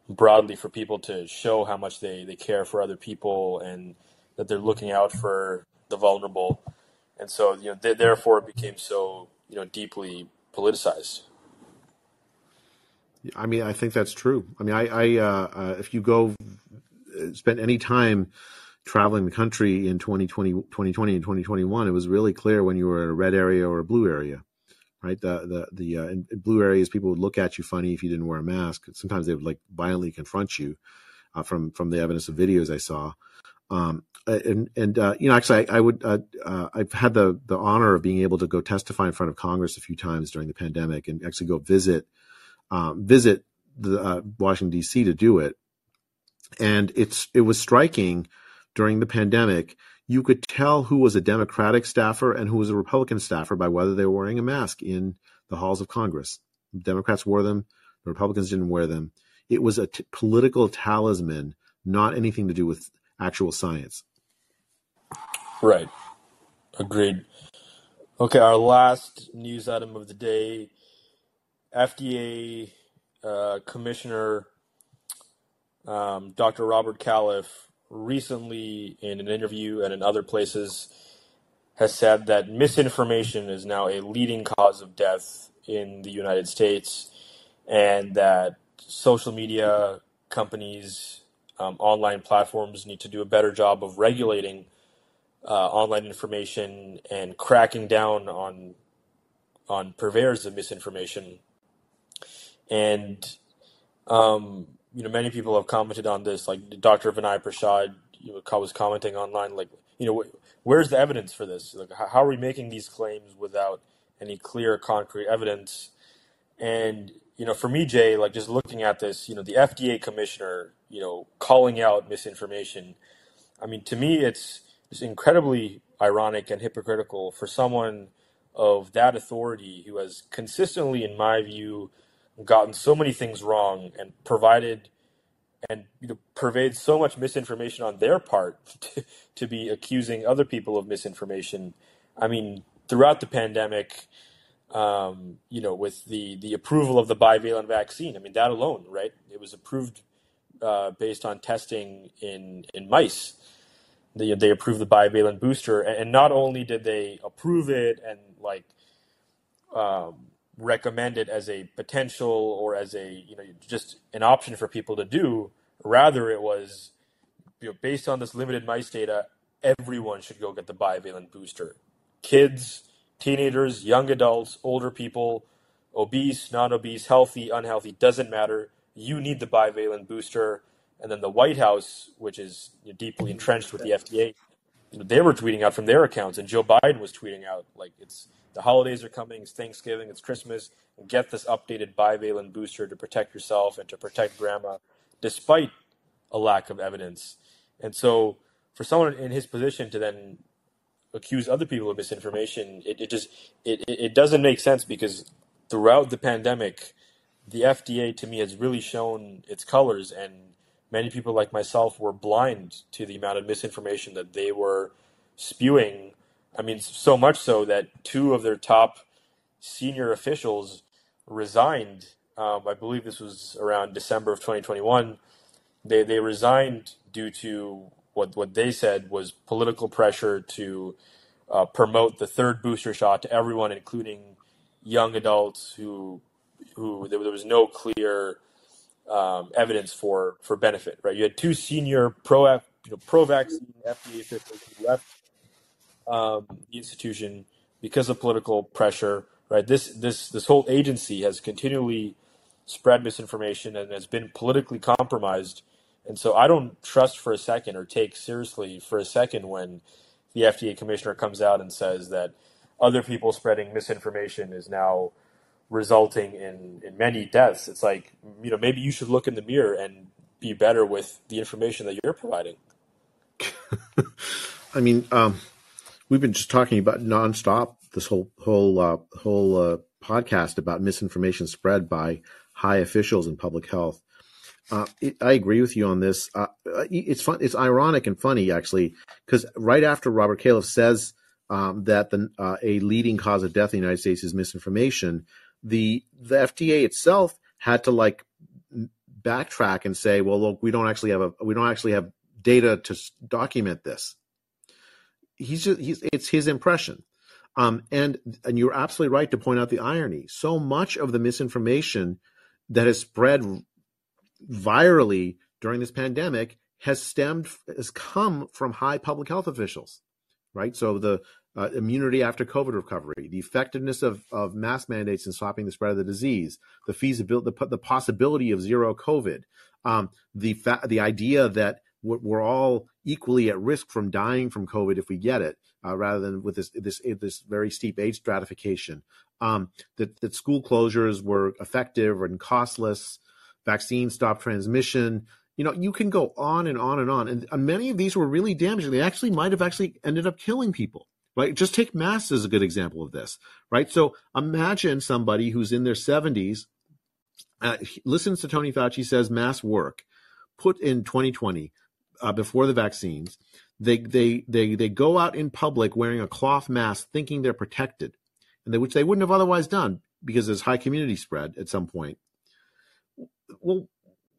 broadly for people to show how much they, they care for other people and that they're looking out for the vulnerable. And so, you know, th- therefore it became so, you know, deeply politicized. I mean, I think that's true. I mean, I, I uh, uh, if you go uh, spend any time traveling the country in 2020, 2020 and 2021, it was really clear when you were in a red area or a blue area, right? The the the uh, in blue areas, people would look at you funny if you didn't wear a mask. Sometimes they would like violently confront you. Uh, from from the evidence of videos I saw, um, and and uh, you know, actually, I, I would uh, uh, I've had the the honor of being able to go testify in front of Congress a few times during the pandemic, and actually go visit um, visit the uh, Washington D.C. to do it. And it's it was striking during the pandemic. You could tell who was a Democratic staffer and who was a Republican staffer by whether they were wearing a mask in the halls of Congress. Democrats wore them, the Republicans didn't wear them. It was a t- political talisman, not anything to do with actual science. Right. Agreed. Okay, our last news item of the day FDA uh, Commissioner um, Dr. Robert Califf recently, in an interview and in other places, has said that misinformation is now a leading cause of death in the United States and that social media companies, um, online platforms need to do a better job of regulating uh, online information and cracking down on on purveyors of misinformation. And um, you know, many people have commented on this. Like Dr. Vinay Prasad you know, was commenting online, like, you know, where's the evidence for this? Like, how are we making these claims without any clear, concrete evidence? And you know, for me, Jay, like just looking at this, you know, the FDA commissioner, you know, calling out misinformation. I mean, to me, it's it's incredibly ironic and hypocritical for someone of that authority who has consistently, in my view, gotten so many things wrong and provided and you know pervades so much misinformation on their part to, to be accusing other people of misinformation. I mean, throughout the pandemic, um, you know, with the the approval of the bivalent vaccine, I mean that alone, right? It was approved uh, based on testing in in mice they, they approved the bivalent booster, and, not only did they approve it and like um, recommend it as a potential or as a you know just an option for people to do, rather it was you know based on this limited mice data, everyone should go get the bivalent booster. Kids, teenagers, young adults, older people, obese, non-obese, healthy, unhealthy, doesn't matter. You need the bivalent booster and then the White House, which is deeply entrenched with the FDA, they were tweeting out from their accounts, and Joe Biden was tweeting out like it's the holidays are coming, it's Thanksgiving, it's Christmas, get this updated bivalent booster to protect yourself and to protect grandma, despite a lack of evidence. And so, for someone in his position to then accuse other people of misinformation, it, it just it, it doesn't make sense because throughout the pandemic, the FDA to me has really shown its colors and many people like myself were blind to the amount of misinformation that they were spewing. I mean, so much so that two of their top senior officials resigned. Um, I believe this was around December of 2021. They they resigned due to what what they said was political pressure to uh, promote the third booster shot to everyone, including young adults who who there, was no clear um, evidence for for benefit. Right, you had two senior pro you know pro vaccine FDA officials who left um, the institution because of political pressure, right? This this this whole agency has continually spread misinformation and has been politically compromised. And so I don't trust for a second or take seriously for a second when the FDA commissioner comes out and says that other people spreading misinformation is now resulting in, in many deaths. It's like, you know, maybe you should look in the mirror and be better with the information that you're providing. I mean, um, we've been just talking about nonstop this whole whole uh, whole uh, podcast about misinformation spread by high officials in public health. Uh, it, I agree with you on this. Uh, it's fun. It's ironic and funny actually, because right after Robert Califf says um, that the, uh, a leading cause of death in the United States is misinformation, the the FDA itself had to like backtrack and say, well, look, we don't actually have a we don't actually have data to document this. He's just he's it's his impression. Um, and and you're absolutely right to point out the irony. So much of the misinformation that has spread virally during this pandemic has stemmed has come from high public health officials, right? So the uh, immunity after COVID recovery, the effectiveness of, of mask mandates in stopping the spread of the disease, the feasibility, the, the possibility of zero COVID, um, the fa- the idea that we're all equally at risk from dying from COVID if we get it, uh, rather than with this this this very steep age stratification. Um, that that school closures were effective and costless, vaccines stopped transmission. You know, you can go on and on and on, and many of these were really damaging. They actually might have actually ended up killing people right? Just take masks as a good example of this, right? So imagine somebody who's in their 70s, uh, listens to Tony Fauci says masks work, put in 2020 uh, before the vaccines. They, they, they, they go out in public wearing a cloth mask thinking they're protected, and they, which they wouldn't have otherwise done because there's high community spread at some point. Well,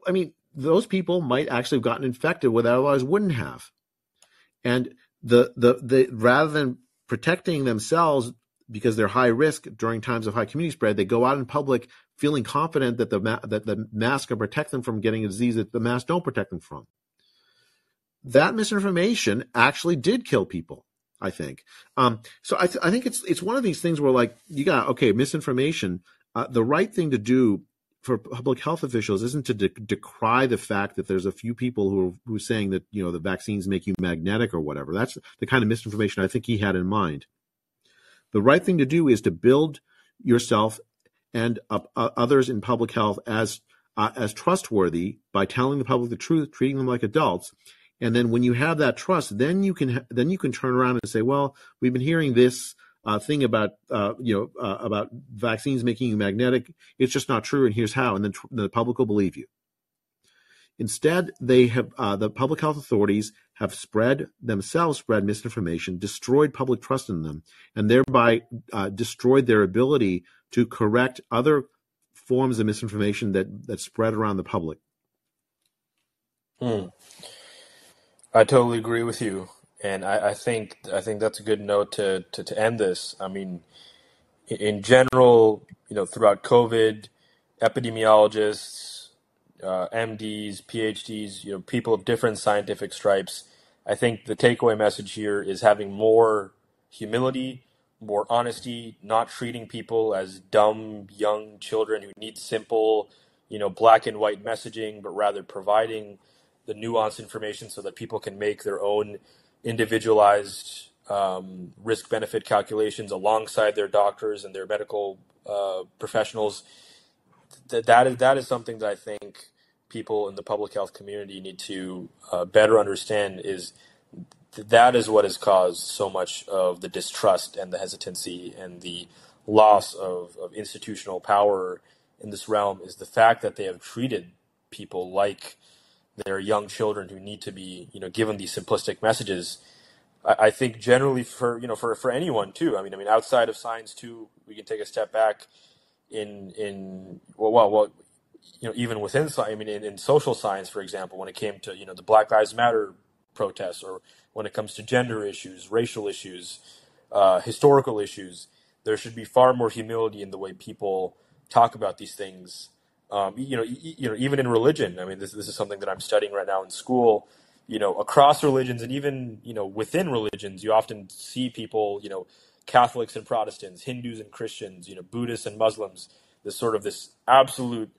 I mean, those people might actually have gotten infected where they otherwise wouldn't have. And the, the, the, rather than protecting themselves because they're high risk during times of high community spread, they go out in public feeling confident that the that the mask can protect them from getting a disease that the mask don't protect them from. That misinformation actually did kill people. I think. Um, so I, th- I think it's it's one of these things where like you got okay misinformation. Uh, the right thing to do for public health officials isn't to de- decry the fact that there's a few people who are who are saying that you know the vaccines make you magnetic or whatever. That's the kind of misinformation I think he had in mind. The right thing to do is to build yourself and uh, uh, others in public health as uh, as trustworthy by telling the public the truth, treating them like adults. And then when you have that trust, then you can then you can turn around and say, well, we've been hearing this uh, thing about uh, you know uh, about vaccines making you magnetic. It's just not true, and here's how. And then tr- the public will believe you. Instead, they have uh, the public health authorities have spread themselves spread misinformation, destroyed public trust in them, and thereby uh, destroyed their ability to correct other forms of misinformation that that spread around the public. Hmm. I totally agree with you and I, I think I think that's a good note to, to, to end this. I mean, in general, you know, throughout COVID, epidemiologists, uh, MDs, PhDs, you know, people of different scientific stripes. I think the takeaway message here is having more humility, more honesty, not treating people as dumb young children who need simple, you know, black and white messaging, but rather providing the nuanced information so that people can make their own individualized um, risk benefit calculations alongside their doctors and their medical uh, professionals. That that is that is something that I think people in the public health community need to uh, better understand. Is that is what has caused so much of the distrust and the hesitancy and the loss of, of institutional power in this realm is the fact that they have treated people like they're young children who need to be, you know, given these simplistic messages. I, I think generally for you know for for anyone too. I mean, I mean outside of science too, we can take a step back in in well well, well you know even within science. I mean in, in social science, for example, when it came to you know the Black Lives Matter protests, or when it comes to gender issues, racial issues, uh, historical issues, there should be far more humility in the way people talk about these things um, you know, you know, even in religion. I mean, this this is something that I'm studying right now in school. You know, across religions and even you know within religions, you often see people you know Catholics and Protestants, Hindus and Christians, you know, Buddhists and Muslims. This sort of this absolute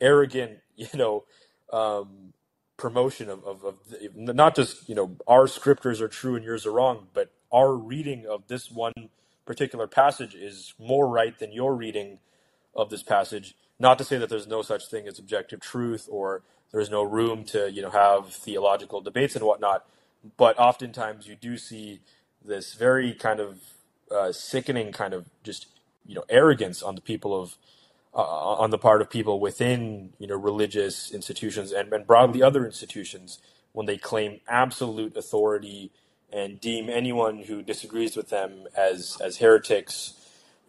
arrogant, you know, um, promotion of, of, of not just you know our scriptures are true and yours are wrong, but our reading of this one particular passage is more right than your reading of this passage. Not to say that there's no such thing as objective truth or there's no room to you know have theological debates and whatnot, but oftentimes you do see this very kind of uh, sickening kind of just you know arrogance on the people of uh, on the part of people within you know religious institutions and, and broadly other institutions when they claim absolute authority and deem anyone who disagrees with them as as heretics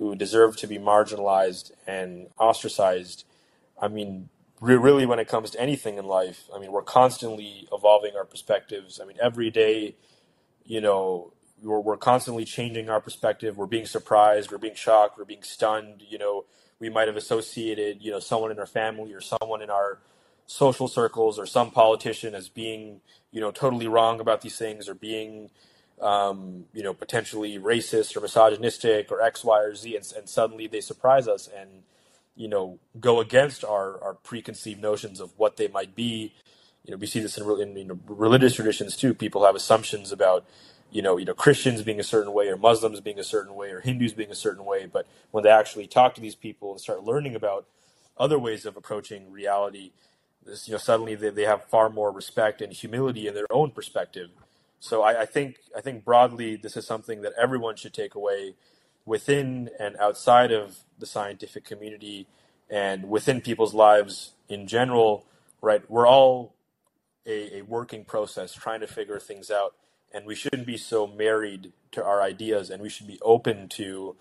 who deserve to be marginalized and ostracized. I mean, re- really, when it comes to anything in life, I mean, we're constantly evolving our perspectives. I mean, every day, you know, we're, we're constantly changing our perspective. We're being surprised. We're being shocked. We're being stunned. You know, we might have associated, you know, someone in our family or someone in our social circles or some politician as being, you know, totally wrong about these things or being, um, you know, potentially racist or misogynistic or X, Y, or Z, and, and suddenly they surprise us and, you know, go against our, our preconceived notions of what they might be. You know, we see this in, in you know, religious traditions too. People have assumptions about you know, you know, Christians being a certain way, or Muslims being a certain way, or Hindus being a certain way. But when they actually talk to these people and start learning about other ways of approaching reality, this, you know, suddenly they, they have far more respect and humility in their own perspective. So I, I think I think broadly this is something that everyone should take away within and outside of the scientific community and within people's lives in general. Right, we're all a, a working process trying to figure things out and we shouldn't be so married to our ideas and we should be open to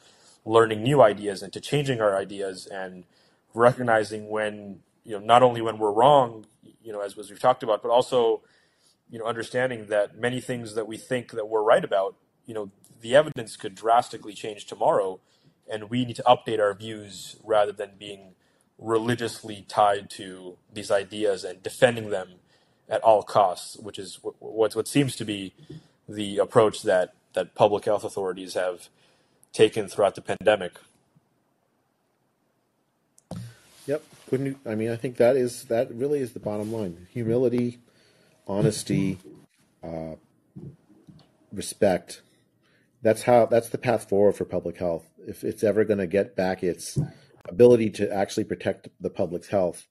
learning new ideas and to changing our ideas and recognizing when you know not only when we're wrong you know as, as we've talked about but also you know understanding that many things that we think that we're right about you know the evidence could drastically change tomorrow and we need to update our views rather than being religiously tied to these ideas and defending them at all costs, which is what what seems to be the approach that that public health authorities have taken throughout the pandemic. Yep, couldn't. I mean, I think that is that really is the bottom line: humility, honesty, uh, respect. That's how. That's the path forward for public health. If it's ever going to get back its ability to actually protect the public's health,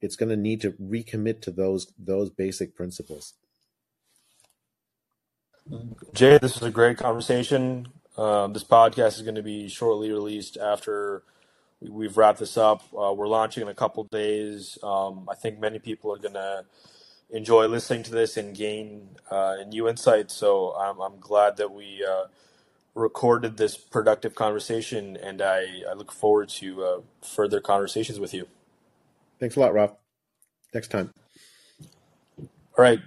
it's going to need to recommit to those those basic principles. Jay, this was a great conversation. Um, this podcast is going to be shortly released after we, have wrapped this up. Uh, we're launching in a couple days. Um, I think many people are going to enjoy listening to this and gain uh, new insights. So I'm, I'm glad that we uh, recorded this productive conversation, and I, I look forward to uh, further conversations with you. Thanks a lot, Rav. Next time. All right.